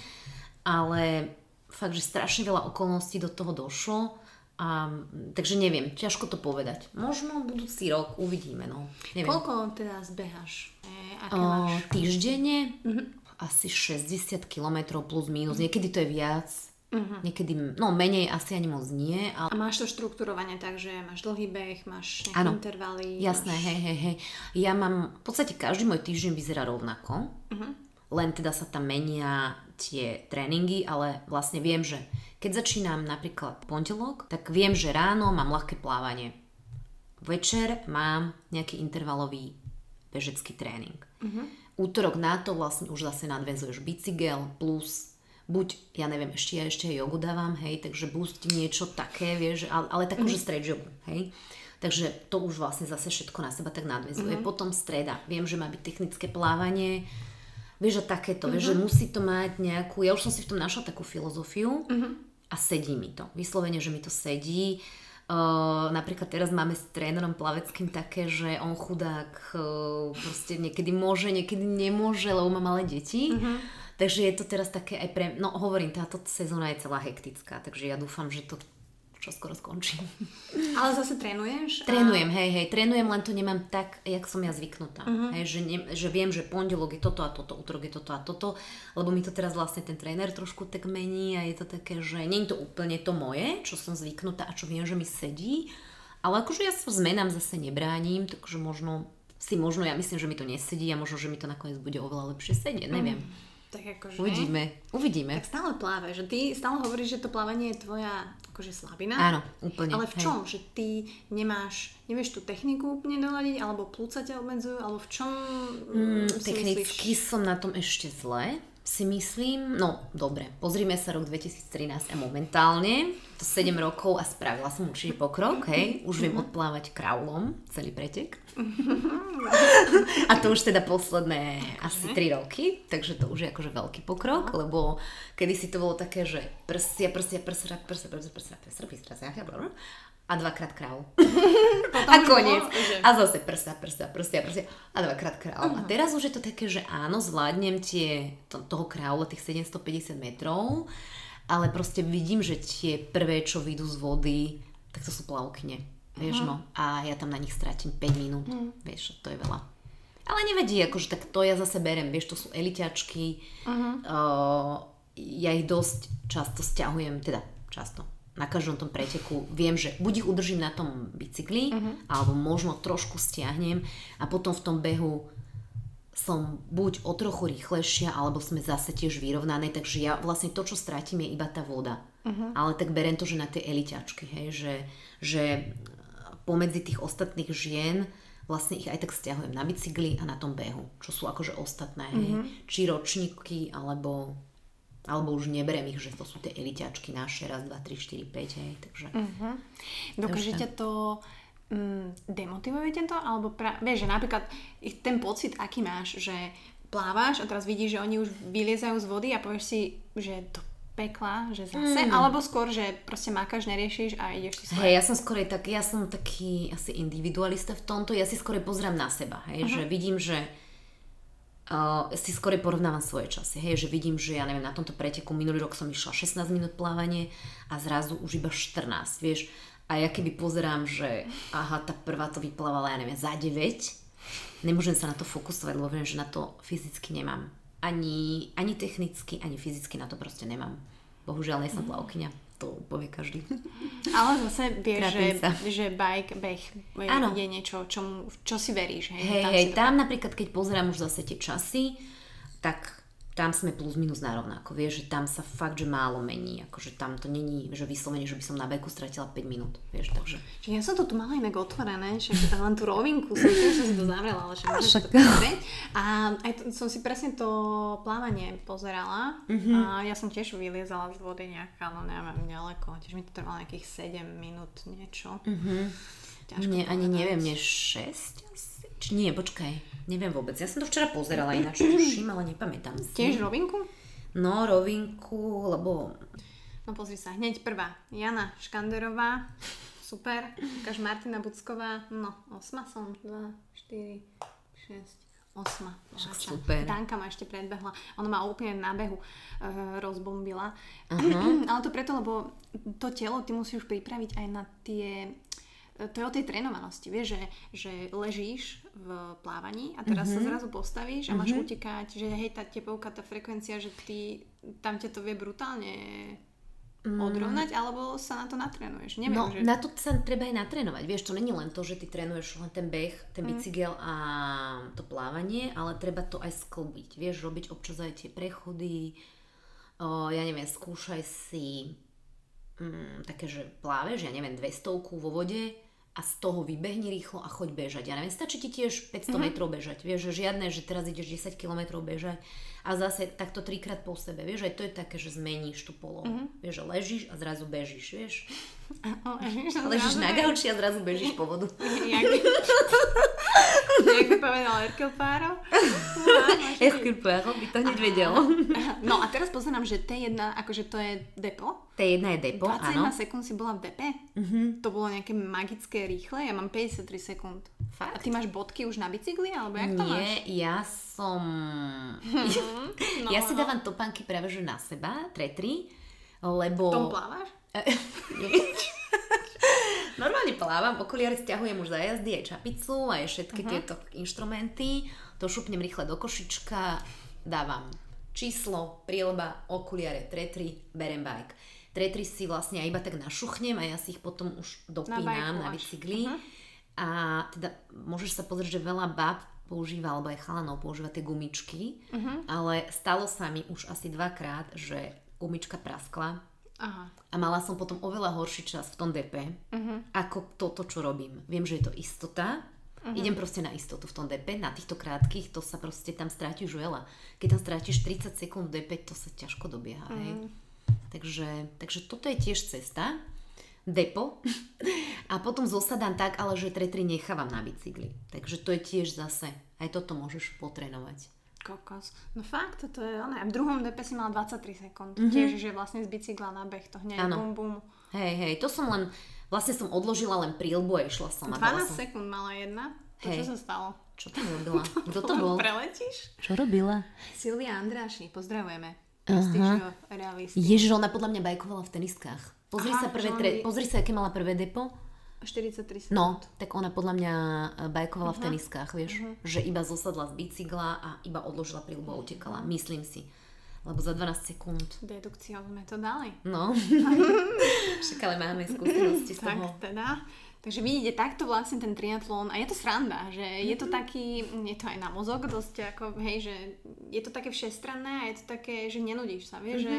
ale fakt, že strašne veľa okolností do toho došlo. A, takže neviem, ťažko to povedať. Možno budúci rok uvidíme, no. Neviem. Koľko teda zbehaš? E, aké o, týždenne? Mm-hmm. Asi 60 km plus minus. Niekedy to je viac, Uh-huh. Niekedy, no menej asi ani moc nie. Ale... A máš to štruktúrovanie tak, že máš dlhý beh, máš nejaké ano, intervaly. Jasné, máš... hej, hej, hej. Ja mám, v podstate každý môj týždeň vyzerá rovnako. Uh-huh. Len teda sa tam menia tie tréningy, ale vlastne viem, že keď začínam napríklad pondelok, tak viem, že ráno mám ľahké plávanie. Večer mám nejaký intervalový bežecký tréning. Uh-huh. Útorok na to vlastne už zase nadvezuješ bicykel plus buď, ja neviem, ešte ja ešte jogu dávam, hej, takže boost niečo také, vieš, ale, ale takú, mm-hmm. že stretch jogu, hej. Takže to už vlastne zase všetko na seba tak nadvezuje. Mm-hmm. Potom streda, viem, že má byť technické plávanie, vieš, a takéto, mm-hmm. vieš, že mhm. musí to mať nejakú, ja už som si v tom našla takú filozofiu mm-hmm. a sedí mi to. Vyslovene, že mi to sedí. Uh, napríklad teraz máme s trénerom plaveckým také, že on chudák uh, proste niekedy môže, niekedy nemôže, lebo má malé deti. Mm-hmm Takže je to teraz také aj pre... No hovorím, táto sezóna je celá hektická, takže ja dúfam, že to čo skoro skončí. Ale zase trénuješ? A... Trénujem, hej, hej, trénujem, len to nemám tak, jak som ja zvyknutá. Uh-huh. Hej, že, ne, že viem, že pondelok je toto a toto, útorok je toto a toto, lebo mi to teraz vlastne ten tréner trošku tak mení a je to také, že nie je to úplne to moje, čo som zvyknutá a čo viem, že mi sedí, ale akože ja sa zmenám zase nebránim, takže možno si možno, ja myslím, že mi to nesedí a možno, že mi to nakoniec bude oveľa lepšie sedieť, neviem. Uh-huh. Tak akože... Uvidíme, uvidíme. Tak stále pláve, že ty stále hovoríš, že to plávanie je tvoja akože slabina. Áno, úplne. Ale v čom? Hej. Že ty nemáš, nevieš tú techniku úplne doľadiť, alebo plúca ťa obmedzujú, alebo v čom mm, Technicky myslíš? som na tom ešte zle, si myslím. No, dobre, pozrime sa rok 2013 a momentálne, to 7 rokov a spravila som určite pokrok, hej. Už viem odplávať kraulom celý pretek. A to už teda posledné asi 3 roky, takže to už je akože veľký pokrok, lebo kedy si to bolo také, že prsia, prsia, prsia, prsia, prsia, prsia, prsia, prsia, prsia, a dvakrát král. a koniec. A zase prsa, prsa, prsia, prsia a dvakrát král. Uh-huh. A teraz už je to také, že áno, zvládnem tie, to, toho kráľa, tých 750 metrov, ale proste vidím, že tie prvé, čo vyjdú z vody, tak to sú plavkyne. Vieš, uh-huh. no. A ja tam na nich strátim 5 minút. Uh-huh. Vieš, to je veľa. Ale nevedí, akože tak to ja zase berem. Vieš, to sú eliťačky. Uh-huh. Uh, ja ich dosť často stiahujem, teda často. Na každom tom preteku viem, že buď ich udržím na tom bicykli, uh-huh. alebo možno trošku stiahnem a potom v tom behu som buď o trochu rýchlejšia, alebo sme zase tiež vyrovnané, takže ja vlastne to, čo stratím, je iba tá voda. Uh-huh. Ale tak berem to, že na tie eliťačky, hej, že, že pomedzi tých ostatných žien vlastne ich aj tak stiahujem na bicykli a na tom behu, čo sú akože ostatné, mm-hmm. či ročníky, alebo, alebo už neberem ich, že to sú tie eliťačky naše, raz, dva, tri, štyri, päť, hej, takže... Mm-hmm. Dokáže ťa to mm, demotivuje to, alebo pra, vieš, že napríklad ten pocit, aký máš, že plávaš a teraz vidíš, že oni už vyliezajú z vody a povieš si, že to pekla, že zase, mm. alebo skôr, že proste mákaš, neriešiš a ideš si Hej, ja som skôr tak, ja som taký asi individualista v tomto, ja si skôr pozriem na seba, hej, uh-huh. že vidím, že uh, si skôr porovnávam svoje časy, hej, že vidím, že ja neviem, na tomto preteku minulý rok som išla 16 minút plávanie a zrazu už iba 14, vieš, a ja keby pozerám, že aha, tá prvá to vyplávala, ja neviem, za 9, nemôžem sa na to fokusovať, lebo viem, že na to fyzicky nemám ani, ani technicky, ani fyzicky na to proste nemám. Bohužiaľ, nie som plavkyňa. To povie každý. Ale zase vieš, že, že bike, beh ano. je niečo, čo, čo si veríš. Hej, hej, tam, hej, tam napríklad, keď pozerám už zase tie časy, tak tam sme plus minus na rovnako, vieš, že tam sa fakt, že málo mení, akože tam to není, že vyslovene, že by som na beku stratila 5 minút, vieš, takže. Ja som to tu mala inak otvorené, že len tú rovinku, som že si to zavrela, ale že môžeš Však- to. A aj to, som si presne to plávanie pozerala Mhm. a ja som tiež vyliezala z vody nejak, ale neviem, ďaleko, tiež mi to trvalo nejakých 7 minút niečo. Ťažko Nie, ani neviem, nie 6 asi? Či nie, počkaj, neviem vôbec. Ja som to včera pozerala ináč, tuším, ale nepamätám si. Tiež rovinku? No, rovinku, lebo No pozri sa, hneď prvá. Jana Škanderová, super. Ukáž Martina Bucková, no, osma som, 2, 4, 6, osma. Však super. Danka ma ešte predbehla. Ona ma úplne na behu uh, rozbombila. Mhm. Ale to preto, lebo to telo ty musíš pripraviť aj na tie to je o tej trénovanosti, vieš, že, že ležíš v plávaní a teraz Mhm. sa zrazu postavíš a máš utekať, že hej, tá tepovka, tá frekvencia, že ty, tam ťa to vie brutálne odrovnať, alebo sa na to natrénuješ. Neviem, Mm. no, že... na to sa treba aj natrénovať. Vieš, to není len to, že ty trénuješ len ten beh, ten bicykel a to plávanie, ale treba to aj sklbiť. Vieš, robiť občas aj tie prechody, o, ja neviem, skúšaj si mm, také, že pláveš, ja neviem, 200 vo vode a z toho vybehni rýchlo a choď bežať. Ja neviem, stačí ti tiež 500 metrov bežať. Vieš, že žiadne, že teraz ideš 10 kilometrov bežať a zase takto trikrát po sebe. Vieš, aj to je také, že zmeníš tú polohu. Vieš, že ležíš a zrazu bežíš, vieš. ležíš, Ležíš na gauči a zrazu bežíš po vodu. Jak jak by povedal Erkel Páro. Hercule Poirot by to hneď vedel. No a teraz pozerám, že T1, akože to je depo. T1 je depo, 21 áno. sekúnd si bola v depe. To bolo nejaké magické rýchle. Ja mám 53 sekúnd. Fakt? A ty máš bodky už na bicykli, alebo jak to máš? Nie, ja som... No, ja si no. dávam topánky práve že na seba, tretri, V tom lebo... plávaš? Normálne plávam, okuliare stiahujem už za jazdy, aj čapicu, aj všetky uh-huh. tieto inštrumenty. To šupnem rýchle do košička, dávam číslo, prílba, okuliare, tretri, berem bike. Tretri si vlastne ja iba tak našuchnem a ja si ich potom už dopínam na, až. bicykli. Mhm. A teda môžeš sa pozrieť, že veľa bab používa, alebo aj chalanov používa tie gumičky, Mhm. ale stalo sa mi už asi dvakrát, že gumička praskla Aha. a mala som potom oveľa horší čas v tom DP, ako toto, čo robím. Viem, že je to istota, idem proste na istotu v tom DP, na týchto krátkých, to sa proste tam strátiš veľa. Keď tam strátiš 30 sekúnd v DP, to sa ťažko dobieha, hej. Takže, takže toto je tiež cesta, depo. A potom zosadám tak, ale že tretri nechávam na bicykli. Takže to je tiež zase, aj toto môžeš potrénovať. Kokos. No fakt, toto je ono. A v druhom DP si mala 23 sekúnd. Tiež, že vlastne z bicykla na beh to hneď Áno. bum bum. Hej, hej, to som len, vlastne som odložila len prílbu a išla som. a dala 12 som, sekúnd mala jedna. To Hej. čo sa stalo? Čo tam robila? Kto to bol? Preletíš? Čo robila? Silvia Andráši, pozdravujeme. Realisti. Ježiš, ona podľa mňa bajkovala v teniskách. Pozri Aha, sa prvé, tre... oni- pozri sa, aké mala prvé depo. 43 sekúnd. No, tak ona podľa mňa e, bajkovala v teniskách, vieš. Že iba zosadla z bicykla a iba odložila príľbu a utekala. Myslím si. Lebo za 12 sekúnd. Dedukciou sme to dali. No. Však ale máme skúsenosti z Tak toho. teda. Takže vidíte, takto vlastne ten triatlón, a je to sranda, že je to taký, je to aj na mozog dosť ako, hej, že je to také všestranné a je to také, že nenudíš sa, vieš, že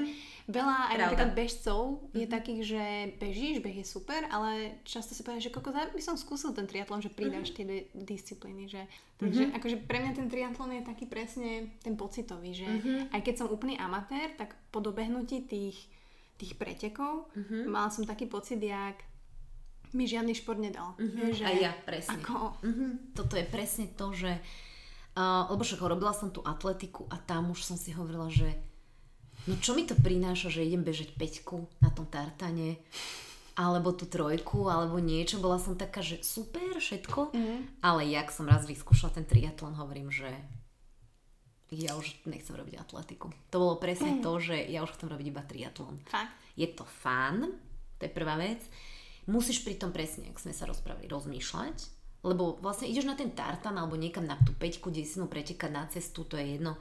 veľa aj Pravda. napríklad bežcov je takých, že bežíš, beh je super, ale často si povedíš, že koko, by som skúsil ten triatlón, že pridáš tie di- disciplíny, že? Takže akože pre mňa ten triatlón je taký presne ten pocitový, že aj keď som úplný amatér, tak po dobehnutí tých tých pretekov, mala som taký pocit, jak mi žiadny šport nedal. Vieš, že A ja, presne. Ako, Mhm, Toto je presne to, že... Uh, lebo však robila som tú atletiku a tam už som si hovorila, že no čo mi to prináša, že idem bežať peťku na tom tartane alebo tú trojku, alebo niečo. Bola som taká, že super všetko, ale jak som raz vyskúšala ten triatlon, hovorím, že ja už nechcem robiť atletiku. To bolo presne to, že ja už chcem robiť iba triatlon. fakt. Je to fun, to je prvá vec. Musíš pri tom presne, ak sme sa rozprávali, rozmýšľať, lebo vlastne ideš na ten tartan alebo niekam na tú peťku, kde si pretekať na cestu, to je jedno.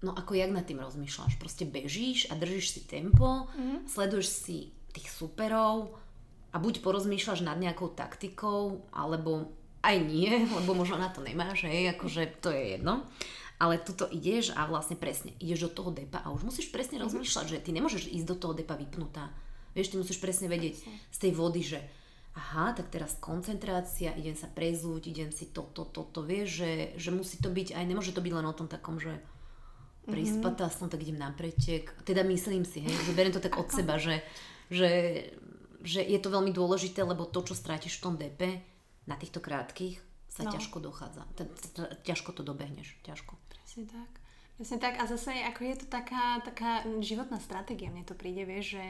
No ako jak nad tým rozmýšľaš? Proste bežíš a držíš si tempo, sleduješ si tých superov a buď porozmýšľaš nad nejakou taktikou, alebo aj nie, lebo možno na to nemáš, hej, akože to je jedno. Ale tuto ideš a vlastne presne, ideš do toho depa a už musíš presne Mhm. rozmýšľať, že ty nemôžeš ísť do toho depa vypnutá. Vieš, ty musíš presne vedieť z tej vody, že aha, tak teraz koncentrácia, idem sa prezúť, idem si toto, toto, vieš, že, že musí to byť aj, nemôže to byť len o tom takom, že prispatá som, tak idem na pretek. Teda myslím si, hej, že beriem to tak od seba, že, že, že je to veľmi dôležité, lebo to, čo strátiš v tom DP, na týchto krátkých sa No. ťažko dochádza. Ťažko to dobehneš, ťažko. Presne tak. Presne tak a zase ako je to taká, taká životná stratégia, mne to príde, vieš, že,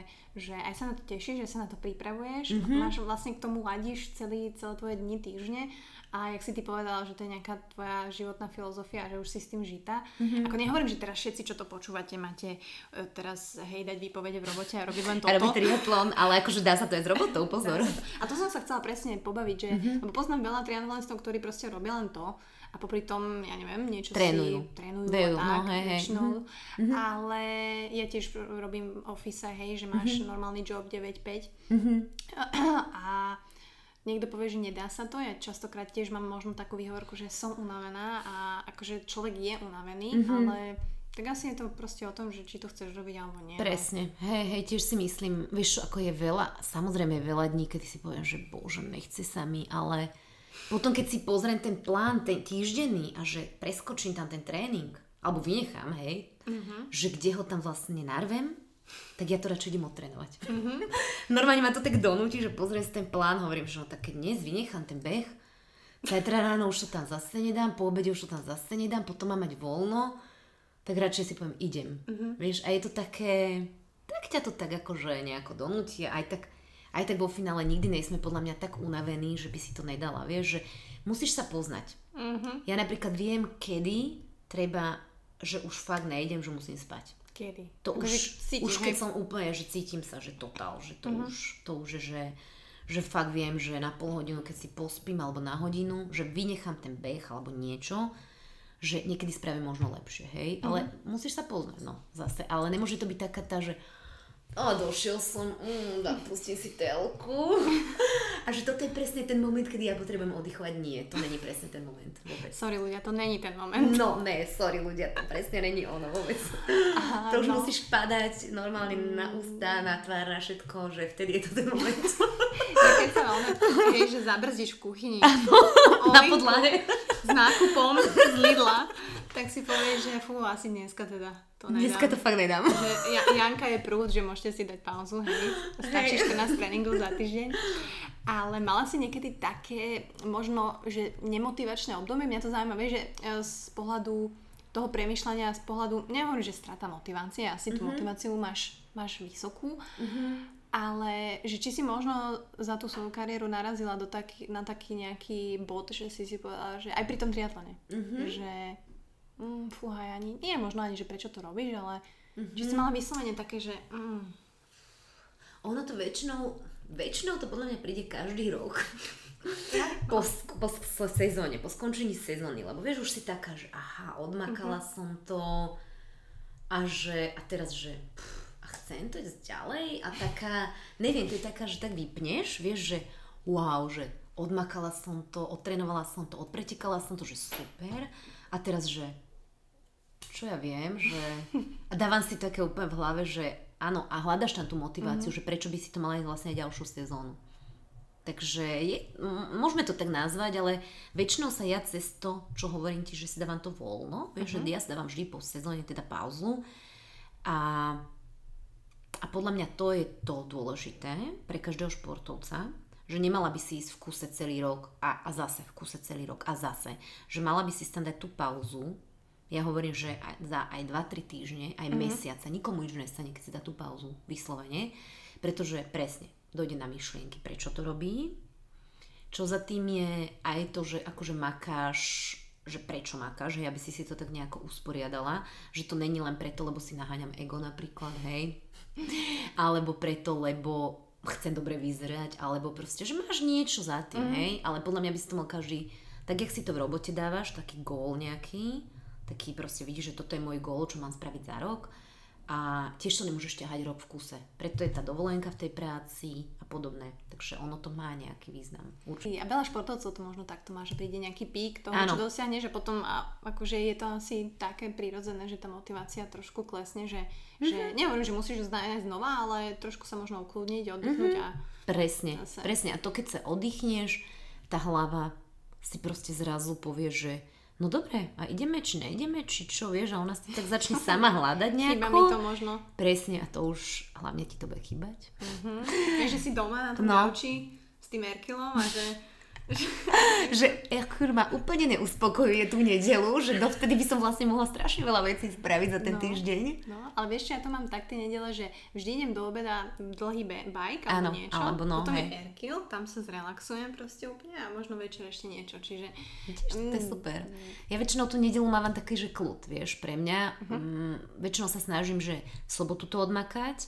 že aj sa na to tešíš, že sa na to pripravuješ, mm-hmm. máš vlastne k tomu ladíš celý, celé tvoje dni, týždne a jak si ty povedala, že to je nejaká tvoja životná filozofia, že už si s tým žita. Mm-hmm. Ako nehovorím, že teraz všetci, čo to počúvate, máte e, teraz hej dať výpovede v robote a robiť len A robiť toto. triatlon, ale akože dá sa to aj s robotou, pozor. A to som sa chcela presne pobaviť, že mm-hmm. lebo poznám veľa triatlonistov, ktorí proste robia len to a popri tom, ja neviem, niečo Trénujú. si trénujú a tak, no, hej, hej. väčšinou. Ale ja tiež robím office, hej, že máš normálny job 9-5 a niekto povie, že nedá sa to. Ja častokrát tiež mám možno takú výhovorku, že som unavená a akože človek je unavený, ale tak asi je to proste o tom, že či to chceš robiť alebo nie. Presne, hej, hej, tiež si myslím, vieš, ako je veľa, samozrejme veľa dní, kedy si poviem, že bože, nechce sa mi, ale potom keď si pozriem ten plán, ten týždenný a že preskočím tam ten tréning, alebo vynechám, hej, že kde ho tam vlastne narvem, tak ja to radšej idem odtrénovať. Normálne ma to tak donúti, že pozriem si ten plán, hovorím, že no tak keď dnes vynechám ten beh, zajtra ráno už to tam zase nedám, po obede už to tam zase nedám, potom mám mať voľno, tak radšej si poviem, idem. Vieš, a je to také, tak ťa to tak akože nejako donúti, aj tak, aj tak vo finále nikdy nejsme podľa mňa tak unavení, že by si to nedala, vieš, že musíš sa poznať. Ja napríklad viem, kedy treba, že už fakt nejdem, že musím spať. Kedy? To Akože už, cítiš, už keď hej? som úplne, že cítim sa, že totál, že to, už, to už je, že, že fakt viem, že na pol hodinu, keď si pospím alebo na hodinu, že vynechám ten beh alebo niečo, že niekedy spravím možno lepšie, hej, ale musíš sa poznať, no, zase, ale nemôže to byť taká tá, že a došiel som, mm, pustím si telku. A že toto je presne ten moment, kedy ja potrebujem oddychovať. Nie, to není presne ten moment vôbec. Sorry ľudia, to není ten moment. No, ne, sorry ľudia, to presne není ono vôbec. Aha, to už no. musíš padať normálne na ústa, na tvár, na všetko, že vtedy je to ten moment. Ja keď sa ono, hej, že zabrzdíš v kuchyni na podlahe. s nákupom z Lidla, tak si povieš, že fú, asi dneska teda to nedám. Dneska to fakt nedám. Že ja, Janka je prúd, že môžete si dať pauzu, hej. Stačí 14 tréningov za týždeň. Ale mala si niekedy také, možno, že nemotivačné obdobie? Mňa to zaujíma, vieš, že e, z pohľadu toho premyšľania, z pohľadu, nehovorím, že strata motivácie, asi tú motiváciu máš, máš vysokú, ale že či si možno za tú svoju kariéru narazila do taký, na taký nejaký bod, že si si povedala, že aj pri tom triatlone, že mm, fúhaj, ani, nie je možno ani, že prečo to robíš, ale či si mala vyslovene také, že mm, Ono to väčšinou, väčšinou to podľa mňa príde každý rok. po, po sk- sezóne, po skončení sezóny, lebo vieš, už si taká, že aha, odmakala som to a že, a teraz, že pff, a chcem to ísť ďalej? A taká, neviem, to je taká, že tak vypneš, vieš, že wow, že odmakala som to, odtrénovala som to, odpretekala som to, že super. A teraz, že čo ja viem, že... A dávam si také úplne v hlave, že áno, a hľadaš tam tú motiváciu, že prečo by si to mala ísť vlastne aj ďalšiu sezónu. Takže je, m- môžeme to tak nazvať, ale väčšinou sa ja cez to, čo hovorím ti, že si dávam to voľno, vieš, že ja si dávam vždy po sezóne teda pauzu. A, a podľa mňa to je to dôležité pre každého športovca, že nemala by si ísť v kuse celý rok a, a zase v kuse celý rok a zase, že mala by si si tam dať tú pauzu, ja hovorím, že aj, za aj 2-3 týždne, aj mm-hmm. mesiace, nikomu nič nestane, keď si dá tú pauzu vyslovene, pretože presne dojde na myšlienky, prečo to robí, čo za tým je aj to, že akože makáš, že prečo makáš, že ja by si si to tak nejako usporiadala, že to není len preto, lebo si naháňam ego napríklad, hej, alebo preto, lebo chcem dobre vyzerať, alebo proste, že máš niečo za tým, mm. hej, ale podľa mňa by si to mal každý, tak jak si to v robote dávaš, taký gól nejaký, taký proste vidíš, že toto je môj gól, čo mám spraviť za rok a tiež to nemôžeš ťahať rok v kuse. Preto je tá dovolenka v tej práci a podobné. Takže ono to má nejaký význam. Určite. A veľa športovcov to možno takto má, že príde nejaký pík toho, Áno. čo dosiahne, že potom a, akože je to asi také prirodzené, že tá motivácia trošku klesne, že, Mhm. že nehovorím, že musíš nájsť znova, ale trošku sa možno ukludniť, oddychnúť Mhm. a Presne, Zase. presne. A to keď sa oddychneš, tá hlava si proste zrazu povie, že no dobre, a ideme či neideme, či čo, vieš, a ona si tak začne sama hľadať nejako. chýba mi to možno. Presne, a to už hlavne ti to bude chýbať. Vieš, že si doma na tom No. s tým Erkilom a že že Erkur ma úplne neuspokojuje tú nedelu, že dovtedy by som vlastne mohla strašne veľa vecí spraviť za ten No. týždeň. No, ale vieš čo, ja to mám tak tie nedele, že vždy idem do obeda dlhý bike Áno, alebo niečo. alebo no, Potom hej. je Erkil, tam sa zrelaxujem proste úplne a možno večer ešte niečo. Čiže to je Mm. super. Ja väčšinou tú nedelu mávam taký, že kľud, vieš, pre mňa. Mhm. Mm, väčšinou sa snažím, že v sobotu to odmakať,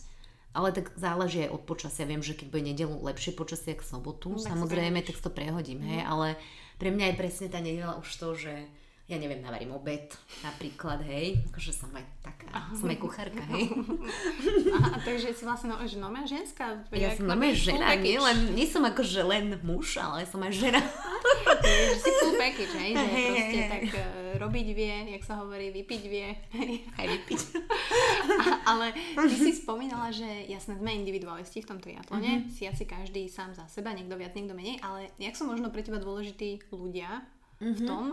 ale tak záleží aj od počasia. Viem, že keď bude nedelu lepšie počasie ako sobotu, No, tak si samozrejme, tak to prehodím, hej, ale pre mňa je presne tá nedela už to, že ja neviem, navarím obed napríklad, hej, akože som aj taká, som aj kuchárka, hej. a, a takže si vlastne no, že normálna ženská. Ja som normálne žena, nie, len, nie som akože len muž, ale som aj žena. Že si full package, hej, že Hej, proste hej, tak e, robiť vie, jak sa hovorí, vypiť vie. Aj vypiť. A- Ale ty si spomínala, že jasne sme individualisti v tom triatlone, Mhm. si asi každý sám za seba, niekto viac, niekto menej, ale jak sú možno pre teba dôležití ľudia v Mhm. tom,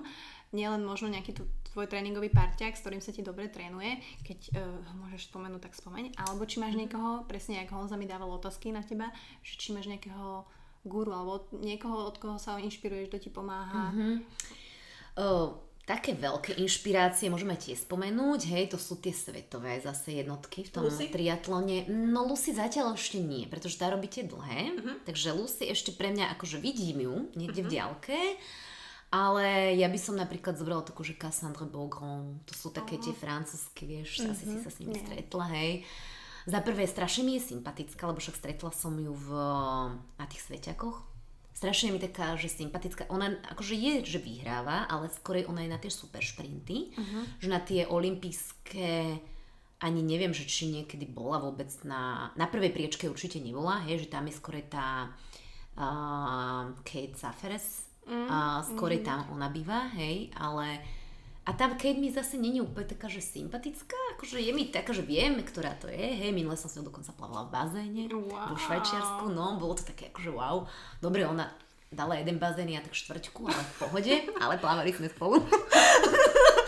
nielen možno nejaký tu, tvoj tréningový parťák, s ktorým sa ti dobre trénuje, keď uh, ho môžeš spomenúť, tak spomeň, alebo či Mhm. máš niekoho, presne ako Honza mi dával otázky na teba, že či máš nejakého guru, alebo niekoho, od koho sa inšpiruješ, kto ti pomáha. Mhm. O, také veľké inšpirácie môžeme tiež spomenúť, hej, to sú tie svetové zase jednotky v tom Lucy? triatlone. No Lucy zatiaľ ešte nie, pretože tá robíte dlhé, Mhm. takže Lucy ešte pre mňa, akože vidím ju niekde v diaľke, ale ja by som napríklad zobrala takú, že Cassandre Beaugrand, to sú také tie francúzsky, vieš, asi si sa s nimi Nie. stretla, hej. Za prvé, strašne mi je sympatická, lebo však stretla som ju v, na tých sveťakoch. Strašne mi taká, že sympatická. Ona akože je, že vyhráva, ale skorej ona je na tie super šprinty. Že na tie olympijské ani neviem, že či niekedy bola vôbec na... Na prvej priečke určite nebola, hej, že tam je skorej tá uh, Kate Zaferes. A skorej tam ona býva, hej, ale... A tá Kate mi zase není úplne taká, že sympatická, akože je mi taká, že viem, ktorá to je, hej, minule som s ňou dokonca plavala v bazéne, Wow. vo Švajčiarsku, no, bolo to také akože wow. Dobre, ona dala jeden bazén, ja tak štvrťku, ale v pohode, ale plávali sme spolu.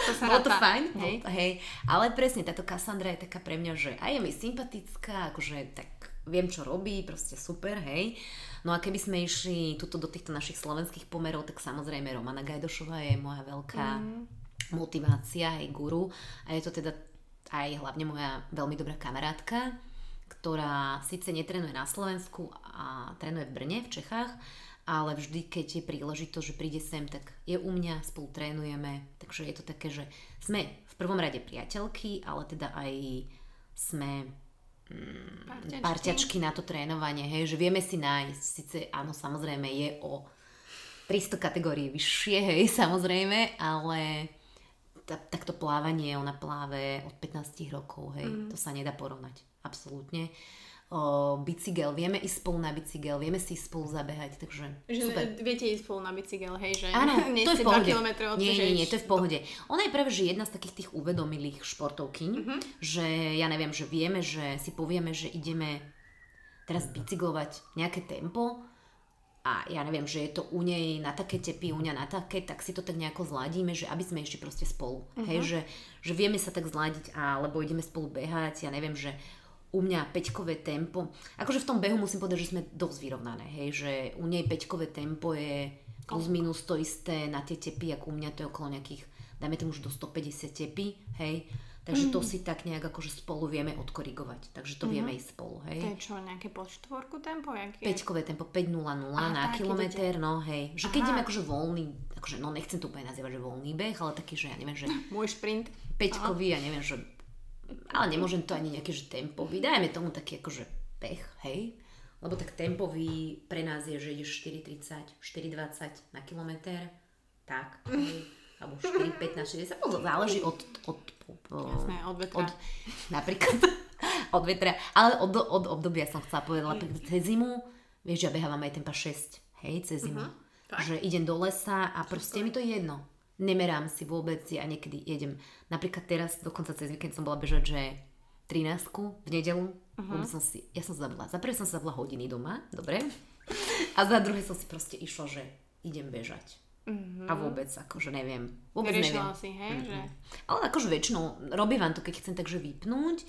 To sa Bolo to fajn, hej? hej. hej. Ale presne, táto Cassandra je taká pre mňa, že aj je mi sympatická, akože tak viem, čo robí, proste super, hej. No a keby sme išli tuto do týchto našich slovenských pomerov, tak samozrejme Romana Gajdošová je moja veľká Mm. motivácia, aj guru. A je to teda aj hlavne moja veľmi dobrá kamarátka, ktorá síce netrenuje na Slovensku a trénuje v Brne, v Čechách, ale vždy, keď je príležitosť, že príde sem, tak je u mňa, spolu trénujeme. Takže je to také, že sme v prvom rade priateľky, ale teda aj sme Parťačky. parťačky na to trénovanie, hej, že vieme si nájsť, síce áno, samozrejme je o 300 kategórií vyššie, hej, samozrejme, ale takto plávanie, ona pláve od 15 rokov, hej, mm. to sa nedá porovnať, absolútne. O, bicykel, vieme ísť spolu na bicykel, vieme si spolu zabehať, takže Že super. viete ísť spolu na bicykel, hej, že Áno, to je v pohode. 2 kilometre od nie, nie, nie, to je v pohode. Ona je práve že jedna z takých tých uvedomilých športovkyň, Mhm. že ja neviem, že vieme, že si povieme, že ideme teraz bicyklovať nejaké tempo a ja neviem, že je to u nej na také tepy, u mňa na také, tak si to tak nejako zladíme, že aby sme išli proste spolu. Mhm. Hej, že, že vieme sa tak zladiť, alebo ideme spolu behať, ja neviem, že u mňa peťkové tempo, akože v tom behu musím povedať, že sme dosť vyrovnané, hej, že u nej peťkové tempo je plus minus to isté na tie tepy, ako u mňa to je okolo nejakých, dajme tomu už do 150 tepy, hej, takže to si tak nejak akože spolu vieme odkorigovať, takže to vieme ísť spolu, hej. To je čo, nejaké po štvorku tempo? Jak je? Peťkové tempo 5.00 Aha, na kilometr, no hej. Že keď Aha. ideme akože voľný, akože no nechcem to úplne nazývať, že voľný beh, ale taký, že ja neviem, že Môj šprint. peťkový, ja neviem, že ale nemôžem to ani nejaké, že tempový, dajme tomu taký akože beh, hej. Lebo tak tempový pre nás je, že ideš 4.30, 4.20 na kilometr, tak, hej. alebo 4, 15, 60, no, záleží od, od, od, Jasné, od napríklad od vetra, ale od, od obdobia som chcela povedať, napríklad cez zimu, vieš, ja behávam aj tempa 6, hej, cez zimu. tak. Že idem do lesa a proste mi to jedno. Nemerám si vôbec, ja niekedy jedem, napríklad teraz, dokonca cez víkend som bola bežať, že 13 v nedelu, uh-huh. som si, ja som zabudla, za prvé som sa zabudla hodiny doma, dobre, a za druhé som si proste išla, že idem bežať. Uh-huh. A vôbec, akože neviem. Vôbec Neriešila neviem. si, hej, že... Ale akože väčšinou robím to, keď chcem takže vypnúť.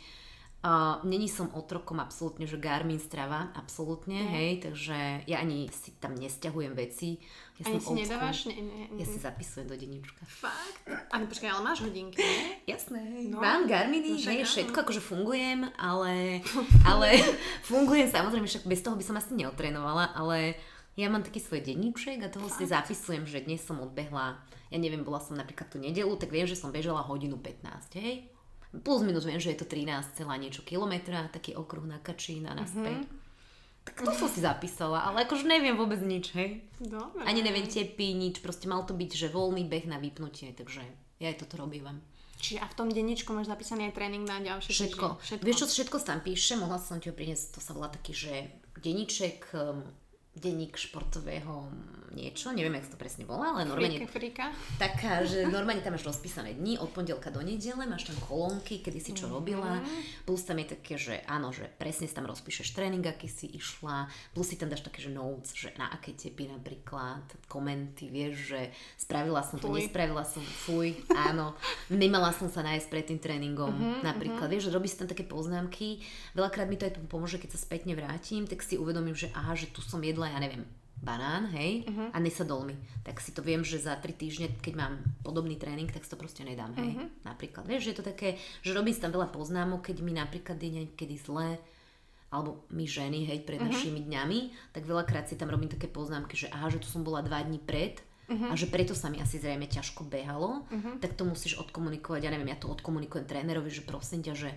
Uh, není som otrokom absolútne, že Garmin Strava, absolútne, hej, takže ja ani si tam nesťahujem veci. Ja Ani si nedávaš... school. Ne, ne, Ja si zapisujem do denníčka. Fakt? Ale počkaj, ale máš hodinky, nie? Jasné, No. mám Garminy, No však všetko akože fungujem, ale, ale fungujem samozrejme, však bez toho by som asi neotrénovala, ale ja mám taký svoj denníček a toho si zapisujem, že dnes som odbehla, ja neviem, bola som napríklad tú nedelu, tak viem, že som bežala hodinu 15, hej? Plus minus viem, že je to 13 celá niečo kilometra, taký okruh na Kačín a naspäť. Tak to som si zapísala, ale akože neviem vôbec nič, hej? Dobre. Ani neviem tepy, nič, proste mal to byť, že voľný beh na vypnutie, takže ja aj toto robím. Čiže a v tom denníčku máš zapísaný aj tréning na ďalšie Všetko. Všetko. Vieš čo, všetko tam píše, mohla som ti ho priniesť, to sa volá taký, že denníček, um, denník športového niečo, neviem, jak to presne volá, ale normálne Frika, frika. taká, že normálne tam máš rozpísané dni od pondelka do nedele, máš tam kolónky, kedy si čo robila, plus tam je také, že áno, že presne si tam rozpíšeš tréning, aký si išla, plus si tam dáš také, že notes, že na aké tepy napríklad, komenty, vieš, že spravila som to, Fuj. nespravila som, fuj, áno, nemala som sa nájsť pred tým tréningom, napríklad, vieš, že robí si tam také poznámky, veľakrát mi to aj pomôže, keď sa spätne vrátim, tak si uvedomím, že aha, že tu som jedla, ja neviem, banán, hej, uh-huh. a nesadol mi. Tak si to viem, že za 3 týždne, keď mám podobný tréning, tak si to proste nedám, hej. Uh-huh. Napríklad, vieš, že je to také, že robím si tam veľa poznámok, keď mi napríklad je niekedy zle, alebo my ženy, hej, pred uh-huh. našimi dňami, tak veľakrát si tam robím také poznámky, že aha, že tu som bola dva dní pred, Uh-huh. A že preto sa mi asi zrejme ťažko behalo, uh-huh. tak to musíš odkomunikovať, ja neviem, ja to odkomunikujem trénerovi, že prosím ťa, že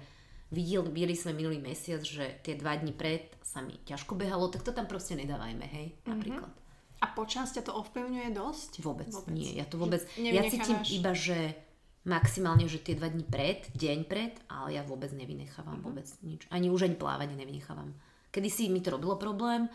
videli sme minulý mesiac, že tie dva dní pred sa mi ťažko behalo, tak to tam proste nedávajme, hej, napríklad. A počas ťa to ovplyvňuje dosť? Vôbec, Vôbec. nie, ja to vôbec, ja cítim iba, že maximálne, že tie dva dní pred, deň pred, ale ja vôbec nevynechávam, Mhm. vôbec nič. Ani už ani plávanie nevynechávam. Kedy si mi to robilo problém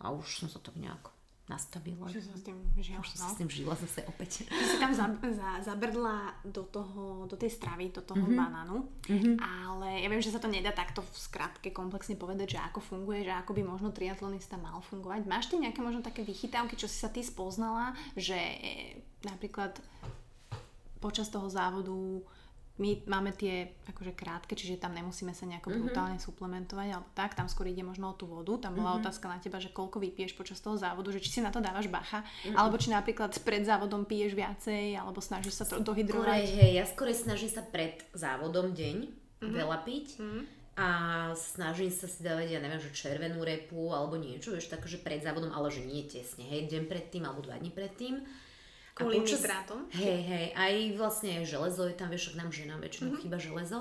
a už som sa tak nejak nastavila. Že sa s tým žila, Už som no. sa s tým žila zase opäť. Ty si tam za, za, zabrdla do, toho, do tej stravy, do toho Mhm. mm-hmm. banánu, mm-hmm. ale ja viem, že sa to nedá takto v skratke komplexne povedať, že ako funguje, že ako by možno triatlonista mal fungovať. Máš ty nejaké možno také vychytávky, čo si sa ty spoznala, že e, napríklad počas toho závodu my máme tie akože krátke, čiže tam nemusíme sa nejako Mhm. brutálne suplementovať alebo tak, tam skôr ide možno o tú vodu. Tam bola otázka na teba, že koľko vypiješ počas toho závodu, že či si na to dávaš bacha, Mhm. alebo či napríklad pred závodom piješ viacej, alebo snažíš sa to dohydrovať. hej, ja skôr snažím sa pred závodom deň Mhm. veľa piť a snažím sa si dávať, ja neviem, že červenú repu alebo niečo, vieš, takže pred závodom, ale že nie tesne, hej, deň predtým alebo dva dní predtým. A Kvôli nitrátom? Hej, hej, aj vlastne aj železo je tam, vieš, však nám ženám väčšinou Mhm. mm-hmm. chýba železo.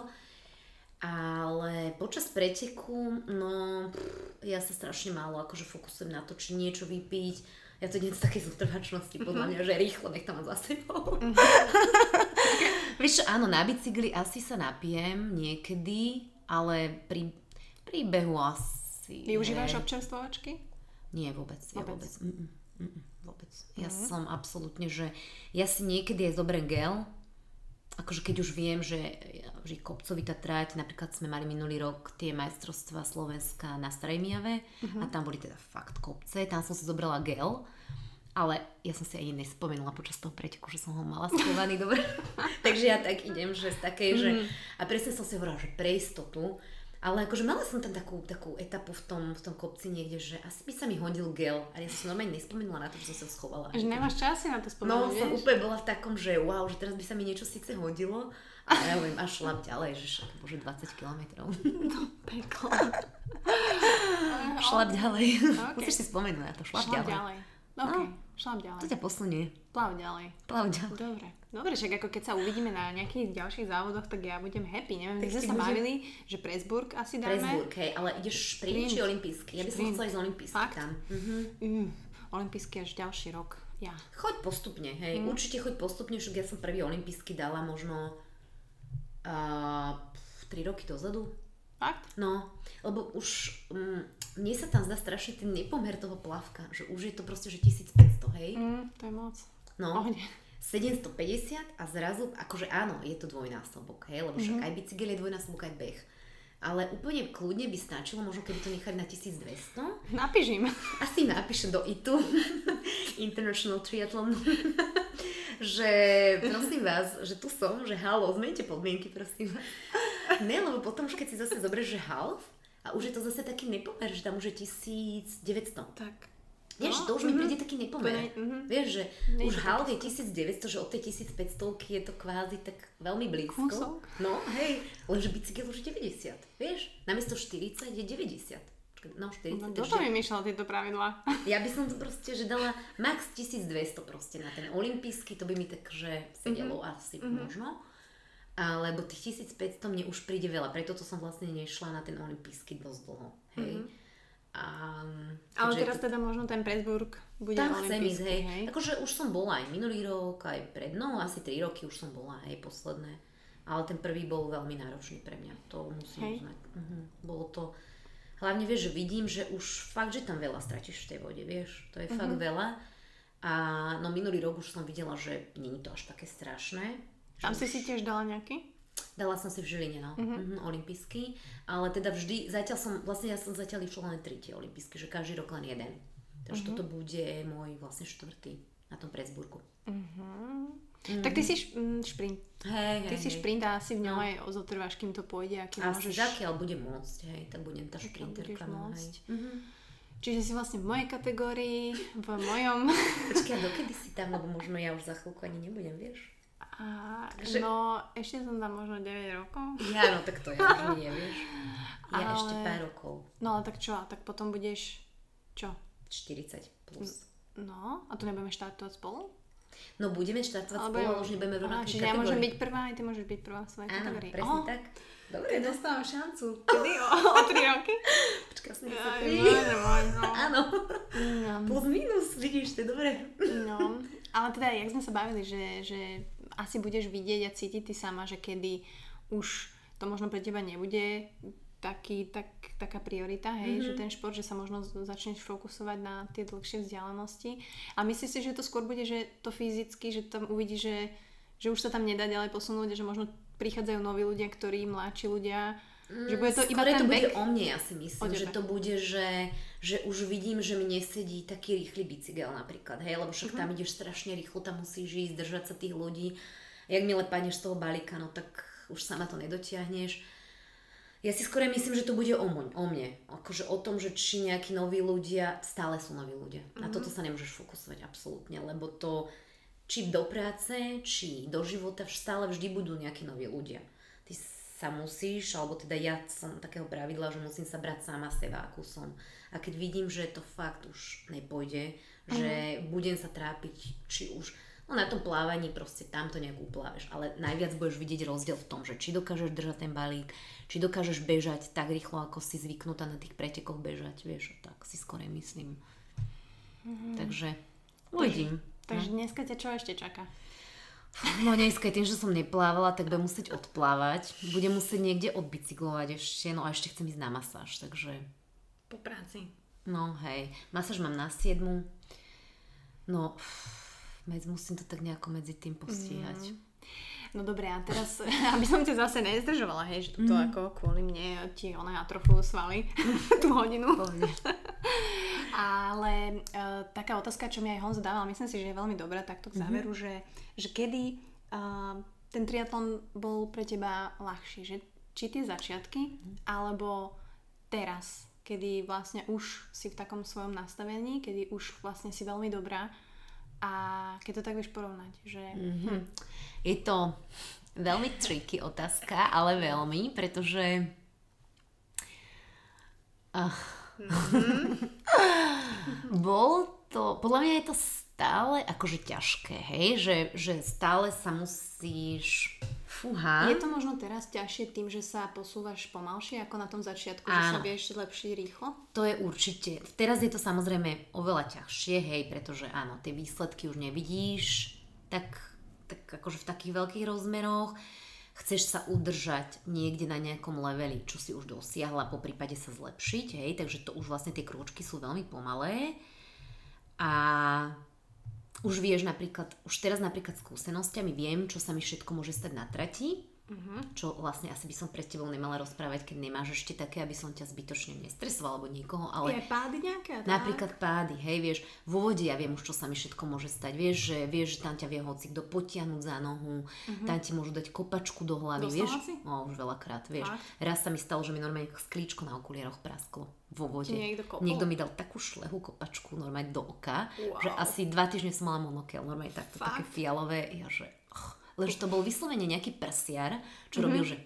Ale počas preteku, no, pff, ja sa strašne málo akože fokusujem na to, či niečo vypiť. Ja to idem z takej zotrvačnosti, Mhm. podľa mňa, že rýchlo nech tam mám za sebou. Vieš čo, áno, na bicykli asi sa napijem niekedy, ale pri, pri behu asi... Využívaš občerstvovačky? Nie, vôbec. Ja Vôbec. vôbec. Mm-mm, mm-mm, vôbec. Ja som absolútne, že ja si niekedy aj zoberiem gel, akože keď už viem, že, že kopcovitá trať, napríklad sme mali minulý rok tie majstrovstvá Slovenska na Starej Mijave a tam boli teda fakt kopce, tam som si zobrala gel, ale ja som si ani nespomenula počas toho preteku, že som ho mala schovaný dobre. Takže ja tak idem, že z takej, že... A presne som si hovorila, že pre istotu, ale akože mala som tam takú, takú etapu v tom, v tom kopci niekde, že asi by sa mi hodil gel. A ja som si normálne nespomenula na to, že som sa ho schovala. Že nemáš čas si na to No, spomenúť, som vieš? úplne bola v takom, že wow, že teraz by sa mi niečo síce hodilo, ale ja hovorím, až šlap ďalej, že však bože 20 kilometrov. Peklo. šlap ďalej. Ok. Musíš si spomenúť na to, šlap, Šlap ďalej. ďalej. OK, No. šlap To ďalej. ťa posunie. Plav ďalej. Plav ďalej. Dobre. Dobre, však ako keď sa uvidíme na nejakých ďalších závodoch, tak ja budem happy. Neviem, Tak si sa bavili, že Presburg asi dáme. Presburg, hej, ale ideš šprint či olimpijský? Ja by som chcela ísť olimpijský Fakt? tam. Mhm. Mm, Olympijský až ďalší rok. Ja. Choď postupne, hej. Mm. Určite choď postupne, však ja som prvý olimpijský dala možno uh, 3 roky dozadu. Fakt? No, lebo už um, mne sa tam zdá strašne ten nepomer toho plavka, že už je to proste, že 1500, hej. Mm, to je moc. No, Pohode. 750 a zrazu, akože áno, je to dvojnásobok, hej, lebo však Mhm. aj bicykel je dvojnásobok, aj beh. Ale úplne kľudne by stačilo, možno keby to nechať na 1200. Napíš im. Asi napíšem do ITU, International Triathlon, že prosím vás, že tu som, že halo, zmente podmienky, prosím vás. Ne, lebo potom už keď si zase zoberieš, že half, a už je to zase taký nepomer, že tam už je 1900. Tak. Vieš, No, to už mi mhm. príde taký nepomer. Mhm. Vieš, že Nie už to half je 1900, že od tej 1500 je to kvázi tak veľmi blízko. Kúsok. No, hej, lenže bicykel už je 90, vieš? Namiesto 40 je 90. Počkaj, No, 40. No, kto to vymýšľal tieto pravidlá? ja by som to proste, že dala max 1200 proste na ten olimpijský, to by mi tak, že sedelo Mhm. mm-hmm. asi mm-hmm. možno. Alebo tých 1500 mne už príde veľa, preto to som vlastne nešla na ten olimpijský dosť dlho. Hej. Mm-hmm. A, Ale teraz teda možno ten Pressburg bude tam chcem ísť, hej. hej? Akože už som bola aj minulý rok, aj pred, no asi 3 roky už som bola, hej, posledné. Ale ten prvý bol veľmi náročný pre mňa, to musím Hej. uznať. Mhm. Bolo to, hlavne vieš, že vidím, že už fakt, že tam veľa stratíš v tej vode, vieš, to je Mhm. fakt veľa. A no minulý rok už som videla, že nie je to až také strašné. Tam si si tiež dala nejaký? Dala som si v Žiline, no, Mhm. mm-hmm. olimpijský, ale teda vždy, zatiaľ som, vlastne ja som zatiaľ išla len tretí olimpijský, že každý rok len jeden. Takže Mhm. toto bude môj vlastne štvrtý na tom Pressburgu. Tak ty si š- mm, šprint. Hej, Ty hej, si hej. šprint a asi v ňom aj zotrváš, kým to pôjde a kým Asi môžeš... zakiaľ budem môcť, hej, tak budem tá šprinterka. no, môcť. hej. Mhm. Čiže si vlastne v mojej kategórii, v mojom... Počkaj, dokedy si tam, lebo možno ja už za chvíľku ani nebudem, vieš? A, Takže- no, ešte som tam možno 9 rokov. Ja, no tak to ja už nie, vieš. Ja Ale- ešte pár rokov. No ale tak čo, tak potom budeš... Čo? 40 plus. No, a tu nebudeme štartovať spolu? No budeme štartovať spolu, ale už nebudeme v rovnakej Čiže ja môžem kategórii. byť prvá, aj ty môžeš byť prvá v svojej Áno, kategórii. presne Ó, tak. Dobre, no. dostávam šancu. Kedy? O, o 3 roky? Počkaj, som Aj, 23. možno, možno. Áno. No. Plus minus, vidíš, to je dobre. No, ale teda, jak sme sa bavili, že, že asi budeš vidieť a cítiť ty sama, že kedy už to možno pre teba nebude taký, tak, taká priorita, hej, mm-hmm. že ten šport, že sa možno začneš fokusovať na tie dlhšie vzdialenosti. A myslíš si, že to skôr bude, že to fyzicky, že tam uvidíš, že, že už sa tam nedá ďalej posunúť, že možno prichádzajú noví ľudia, ktorí mladší ľudia, že bude to iba ten to bude bek? o mne, ja si myslím, že to bude, že, že už vidím, že mne sedí taký rýchly bicykel napríklad, hej, lebo však Mhm. tam ideš strašne rýchlo, tam musíš ísť, držať sa tých ľudí. Jak milé padneš z toho balíka, no tak už sama to nedotiahneš. Ja si skôr myslím, že to bude o, moň, o mne. Akože o tom, že či nejakí noví ľudia, stále sú noví ľudia. Na toto sa nemôžeš fokusovať absolútne, lebo to či do práce, či do života stále vždy budú nejakí noví ľudia. Sa musíš, alebo teda ja som takého pravidla, že musím sa brať sama seba, akú som. A keď vidím, že to fakt už nepôjde, že budem sa trápiť, či už no na tom plávaní proste tamto nejak uplávaš, ale najviac budeš vidieť rozdiel v tom, že či dokážeš držať ten balík, či dokážeš bežať tak rýchlo, ako si zvyknutá na tých pretekoch bežať, vieš, tak si skôr myslím. Takže uvidím. Takže dneska ťa čo ešte čaká? No dneska tým, že som neplávala, tak budem musieť odplávať. Budem musieť niekde odbicyklovať ešte, no a ešte chcem ísť na masáž, takže Po práci. no hej. Masáž mám na 7. No, medzi, musím to tak nejako medzi tým postíhať. No dobre, a teraz, aby som ťa zase nezdržovala, hej, že toto Mhm. ako kvôli mne ti ona atrofujú svaly tú hodinu. Ale uh, taká otázka, čo mi aj Honzo dával, myslím si, že je veľmi dobrá takto k záveru, že, že kedy uh, ten triatlon bol pre teba ľahší, že či tie začiatky, alebo teraz, kedy vlastne už si v takom svojom nastavení, kedy už vlastne si veľmi dobrá a keď to tak vieš porovnať, že Mhm. Je to veľmi triky otázka, ale veľmi, pretože Ach. bol to, podľa mňa je to stále akože ťažké, hej, že, že stále sa musíš Fúha. Je to možno teraz ťažšie tým, že sa posúvaš pomalšie ako na tom začiatku, že sa Áno. vieš lepšie rýchlo? To je určite. Teraz je to samozrejme oveľa ťažšie, hej, pretože áno, tie výsledky už nevidíš tak, tak akože v takých veľkých rozmeroch. Chceš sa udržať niekde na nejakom leveli, čo si už dosiahla, po prípade sa zlepšiť, hej, takže to už vlastne tie krôčky sú veľmi pomalé. A už vieš napríklad, už teraz napríklad skúsenostiami viem, čo sa mi všetko môže stať na trati, Mhm. čo vlastne asi by som pred tebou nemala rozprávať, keď nemáš ešte také, aby som ťa zbytočne nestresovala alebo niekoho, ale... Je pády nejaké? tak? Napríklad pády, hej, vieš, vo vode ja viem už, čo sa mi všetko môže stať. Vieš, že, vieš, že tam ťa vie hoci kto potiahnuť za nohu, tam ti môžu dať kopačku do hlavy, Dostala vieš. si? No, už veľakrát, vieš. Fakt? Raz sa mi stalo, že mi normálne sklíčko na okulieroch prasklo vo vode. Niekto kopol? niekto mi dal takú šlehu kopačku normálne do oka, Wow. že asi dva týždne som mala monokel, normálne takto, také Fakt? fialové, ja že... Lenže to bol vyslovene nejaký prsiar, čo Mhm, robil, že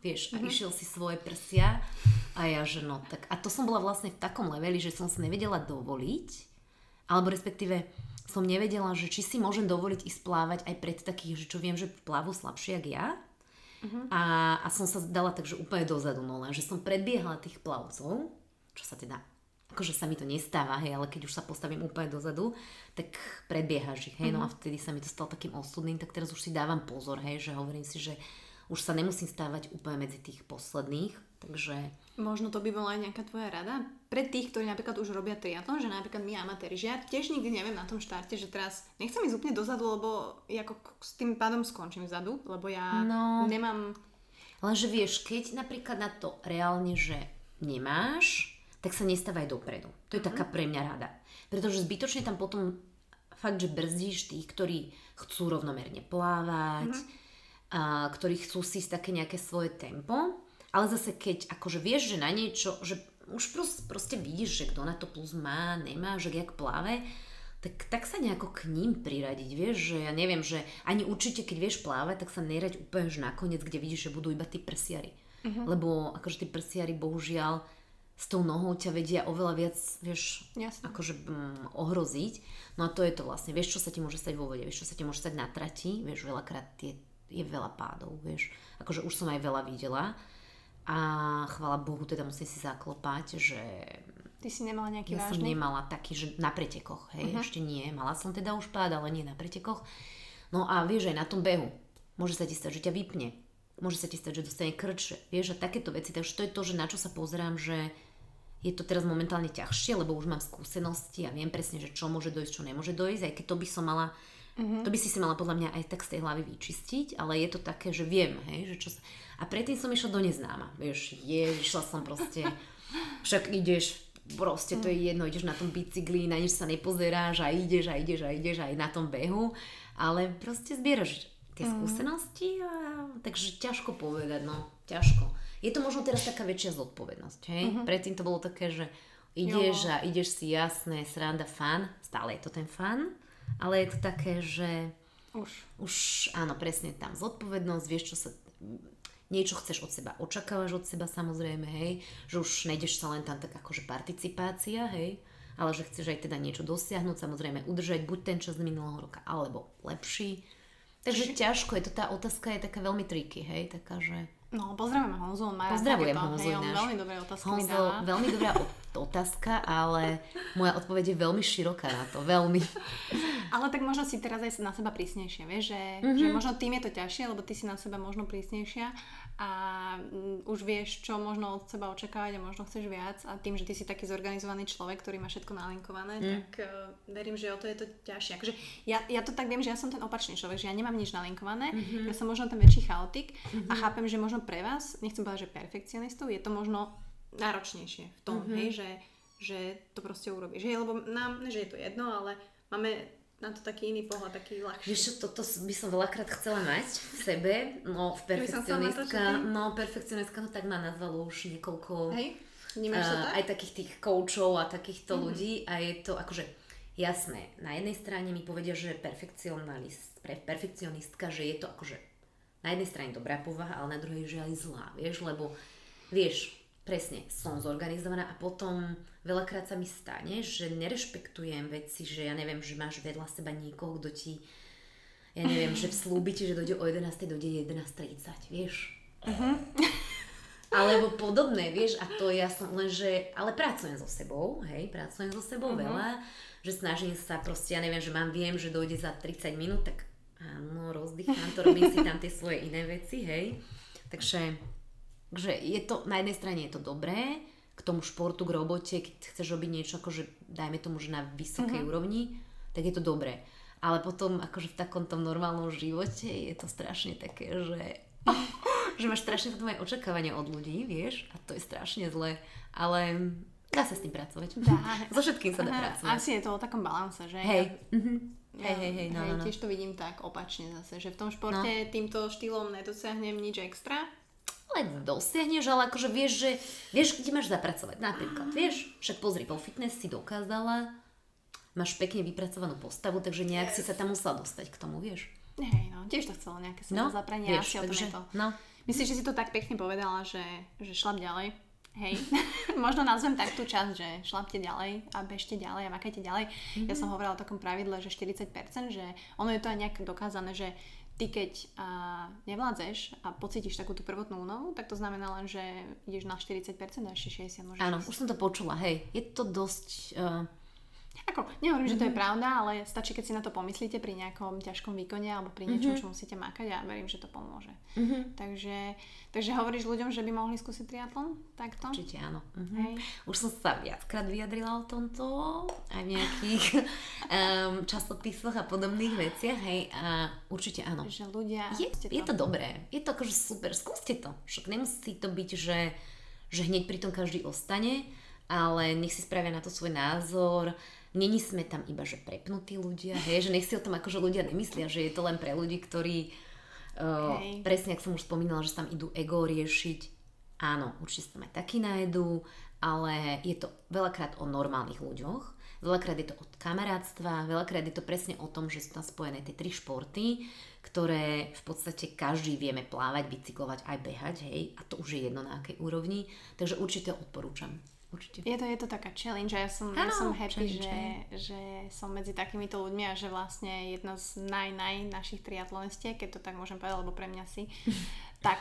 vieš, a išiel si svoje prsia a ja, že no tak. A to som bola vlastne v takom leveli, že som si nevedela dovoliť, alebo respektíve som nevedela, že či si môžem dovoliť ísť plávať aj pred takých, že čo viem, že plávu slabšie, jak ja. A, a som sa dala takže úplne dozadu, no len, že som predbiehala tých plavcov, čo sa teda, akože sa mi to nestáva, hej, ale keď už sa postavím úplne dozadu, tak predbiehaš ich, hej, no a vtedy sa mi to stalo takým osudným, tak teraz už si dávam pozor, hej, že hovorím si, že už sa nemusím stávať úplne medzi tých posledných, takže Možno to by bola aj nejaká tvoja rada? Pre tých, ktorí napríklad už robia triatlon, že napríklad my amatéri, že ja tiež nikdy neviem na tom štarte, že teraz nechcem ísť úplne dozadu, lebo ako s tým pádom skončím vzadu, lebo ja No. nemám... Lenže vieš, keď napríklad na to reálne, že nemáš, tak sa nestávaj dopredu. To je taká pre mňa rada. Pretože zbytočne tam potom fakt, že brzdíš tých, ktorí chcú rovnomerne plávať, a ktorí chcú si také nejaké svoje tempo, ale zase keď akože vieš, že na niečo, že už proste, proste vidíš, že kto na to plus má, nemá, že jak pláve, tak, tak sa nejako k ním priradiť, vieš, že ja neviem, že ani určite, keď vieš plávať, tak sa nerať úplne že nakoniec, kde vidíš, že budú iba tí prsiari. Lebo akože tí prsiari, bohužiaľ, s tou nohou ťa vedia oveľa viac, vieš, Jasne. akože mm, ohroziť. No a to je to vlastne, vieš, čo sa ti môže stať vo vode, vieš, čo sa ti môže stať na trati, vieš, veľakrát je, je veľa pádov, vieš. Akože už som aj veľa videla a chvala Bohu, teda musím si zaklopať, že Ty si nemala nejaký ja som vážny? nemala taký, že na pretekoch, hej, uh-huh. ešte nie. Mala som teda už pád, ale nie na pretekoch. No a vieš, aj na tom behu. Môže sa ti stať, že ťa vypne. Môže sa ti stať, že dostane krč. Vieš, a takéto veci. Takže to je to, že na čo sa pozerám, že je to teraz momentálne ťažšie, lebo už mám skúsenosti a viem presne, že čo môže dojsť, čo nemôže dojsť, aj keď to by som mala, uh-huh. to by si si mala podľa mňa aj tak z tej hlavy vyčistiť, ale je to také, že viem, hej, že čo sa... A predtým som išla do neznáma, vieš, je, išla som proste, však ideš, proste to je jedno, ideš na tom bicykli, na nič sa nepozeráš a ideš a ideš a ideš aj na tom behu, ale proste zbieraš tie skúsenosti a takže ťažko povedať, no, ťažko. Je to možno teraz taká väčšia zodpovednosť, hej? Predtým to bolo také, že ideš Jo. a ideš si jasné, sranda, fan, stále je to ten fan, ale je to také, že Už. už áno, presne tam zodpovednosť, vieš, čo sa niečo chceš od seba, očakávaš od seba samozrejme, hej, že už nejdeš sa len tam tak akože participácia, hej, ale že chceš aj teda niečo dosiahnuť, samozrejme udržať buď ten čas z minulého roka, alebo lepší. Takže ťažko je to, tá otázka je taká veľmi triky, hej, taká, že... No, pozdravujeme Honzu, on má Pozdravujem takéto, Honzu hej, on veľmi dobré otázky Honzo, dáva. veľmi dobrá otázka, ale moja odpoveď je veľmi široká na to, veľmi. Ale tak možno si teraz aj na seba prísnejšia, vieš, že, Mhm. že možno tým je to ťažšie, lebo ty si na seba možno prísnejšia a mm, už vieš, čo možno od seba očakávať a možno chceš viac a tým, že ty si taký zorganizovaný človek, ktorý má všetko nalinkované, Mhm. tak uh, verím, že o to je to ťažšie. Akože ja, ja to tak viem, že ja som ten opačný človek, že ja nemám nič nalinkované, Mhm. ja som možno ten väčší chaotik a chápem, že možno pre vás, nechcem povedať, že perfekcionistov, je to možno náročnejšie v tom, Mhm. hej, že, že to proste urobíš. Hej, lebo nám, že je to jedno, ale máme na to taký iný pohľad, taký ľahší. Vieš čo, toto by som veľakrát chcela mať v sebe, no v perfekcionistka, no perfekcionistka to tak ma nazvalo už niekoľko, Hej? Vnímaš a, tak? aj takých tých koučov a takýchto ľudí a je to akože jasné, na jednej strane mi povedia, že perfekcionalist, pre, perfekcionistka, že je to akože na jednej strane dobrá povaha, ale na druhej že aj zlá, vieš, lebo vieš, presne, som zorganizovaná a potom veľakrát sa mi stane, že nerešpektujem veci, že ja neviem, že máš vedľa seba niekoho, kto ti ja neviem, že vslúbite, že dojde o 11. dojde 11.30, vieš? Alebo podobné, vieš, a to ja som len, že, ale pracujem so sebou, hej, pracujem so sebou uh-huh. veľa, že snažím sa proste, ja neviem, že mám, viem, že dojde za 30 minút, tak áno, rozdýcham to, robím si tam tie svoje iné veci, hej. Takže, takže je to, na jednej strane je to dobré, k tomu športu, k robote, keď chceš robiť niečo, akože dajme tomu, že na vysokej uh-huh. úrovni, tak je to dobré. Ale potom, akože v takomto normálnom živote je to strašne také, že že máš strašne potom aj očakávania od ľudí, vieš, a to je strašne zlé, ale dá sa s tým pracovať. Dá. So všetkým sa dá Aha, pracovať. Asi je to o takom balanse, že? Hej. Mhm. Hej, hej, hej, no, hej, no, no. tiež to vidím tak opačne zase, že v tom športe no. týmto štýlom nedosiahnem nič extra. Ale dosiahneš, ale akože vieš, že vieš, kde máš zapracovať. Napríklad, vieš, však pozri, vo fitness si dokázala, máš pekne vypracovanú postavu, takže nejak si sa tam musela dostať k tomu, vieš. Hej, no, tiež to chcelo nejaké no, zapranie, vieš, asi o tom je to. No, Myslím, že si to tak pekne povedala, že, že šlap ďalej. Hej, možno nazvem tak tú časť, že šlapte ďalej a bežte ďalej a makajte ďalej. Mm-hmm. Ja som hovorila o takom pravidle, že 40%, že ono je to aj nejak dokázané, že ty keď a, nevládzeš a pocítiš takú tú prvotnú únovu, tak to znamená len, že ideš na 40% a ešte 60 môžeš. Áno, už som to počula, hej. Je to dosť... Uh ako, nehovorím, mm-hmm. že to je mhm. pravda, ale stačí, keď si na to pomyslíte pri nejakom ťažkom výkone alebo pri niečom, mm-hmm. čo musíte makať a verím, že to pomôže. Mm-hmm. Takže, takže hovoríš ľuďom, že by mohli skúsiť triatlon? Takto? Určite áno. Mm-hmm. Hej. Už som sa viackrát vyjadrila o tomto, aj v nejakých um, časopisoch a podobných veciach, hej, a určite áno. Že ľudia... Je, to. je to dobré, je to akože super, skúste to. Však nemusí to byť, že, že hneď pri tom každý ostane, ale nech si spravia na to svoj názor, Není sme tam iba, že prepnutí ľudia, hej, že nech si o tom akože ľudia nemyslia, že je to len pre ľudí, ktorí uh, presne, ak som už spomínala, že tam idú ego riešiť. Áno, určite sa tam aj takí nájdú, ale je to veľakrát o normálnych ľuďoch, veľakrát je to od kamarátstva, veľakrát je to presne o tom, že sú tam spojené tie tri športy, ktoré v podstate každý vieme plávať, bicyklovať, aj behať, hej, a to už je jedno na akej úrovni, takže určite odporúčam. Určite. Je to, je to taká challenge a ja som, ano, ja som happy, že, že som medzi takýmito ľuďmi a že vlastne jedna z naj, naj našich triatlonistiek, keď to tak môžem povedať, lebo pre mňa si, tak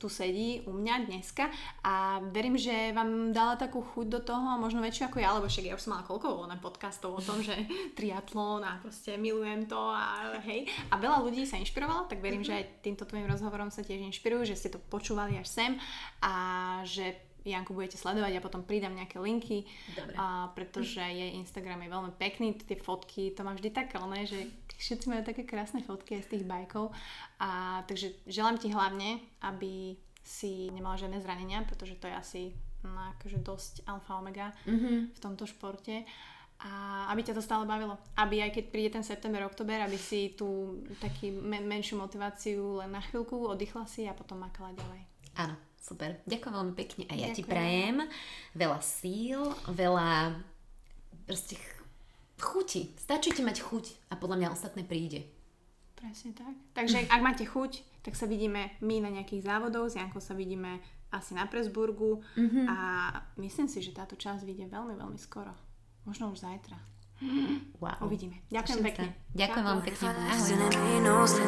tu sedí u mňa dneska a verím, že vám dala takú chuť do toho, možno väčšiu ako ja, lebo však ja už som mala koľko na podcastov o tom, že triatlon a proste milujem to a hej. A veľa ľudí sa inšpirovalo, tak verím, mm-hmm. že aj týmto tvojim rozhovorom sa tiež inšpirujú, že ste to počúvali až sem a že Janku budete sledovať, ja potom pridám nejaké linky, A, pretože jej Instagram je veľmi pekný, tie fotky, to má vždy také, ne, že všetci majú také krásne fotky z tých bajkov. A, takže želám ti hlavne, aby si nemala žiadne zranenia, pretože to je asi no, akože dosť alfa omega mm-hmm. v tomto športe a aby ťa to stále bavilo. Aby aj keď príde ten september, oktober, aby si tú taký men- menšiu motiváciu len na chvíľku oddychla si a potom makala ďalej. Áno, Super, ďakujem veľmi pekne a ja ďakujem. ti prajem veľa síl, veľa proste chuti. Stačí ti mať chuť a podľa mňa ostatné príde. Presne tak. Takže ak máte chuť, tak sa vidíme my na nejakých závodov, s Jankou sa vidíme asi na Presburgu mm-hmm. a myslím si, že táto časť vyjde veľmi, veľmi skoro. Možno už zajtra. Wow. Uvidíme. Ďakujem pekne. Ďakujem vám pekne. Ahoj.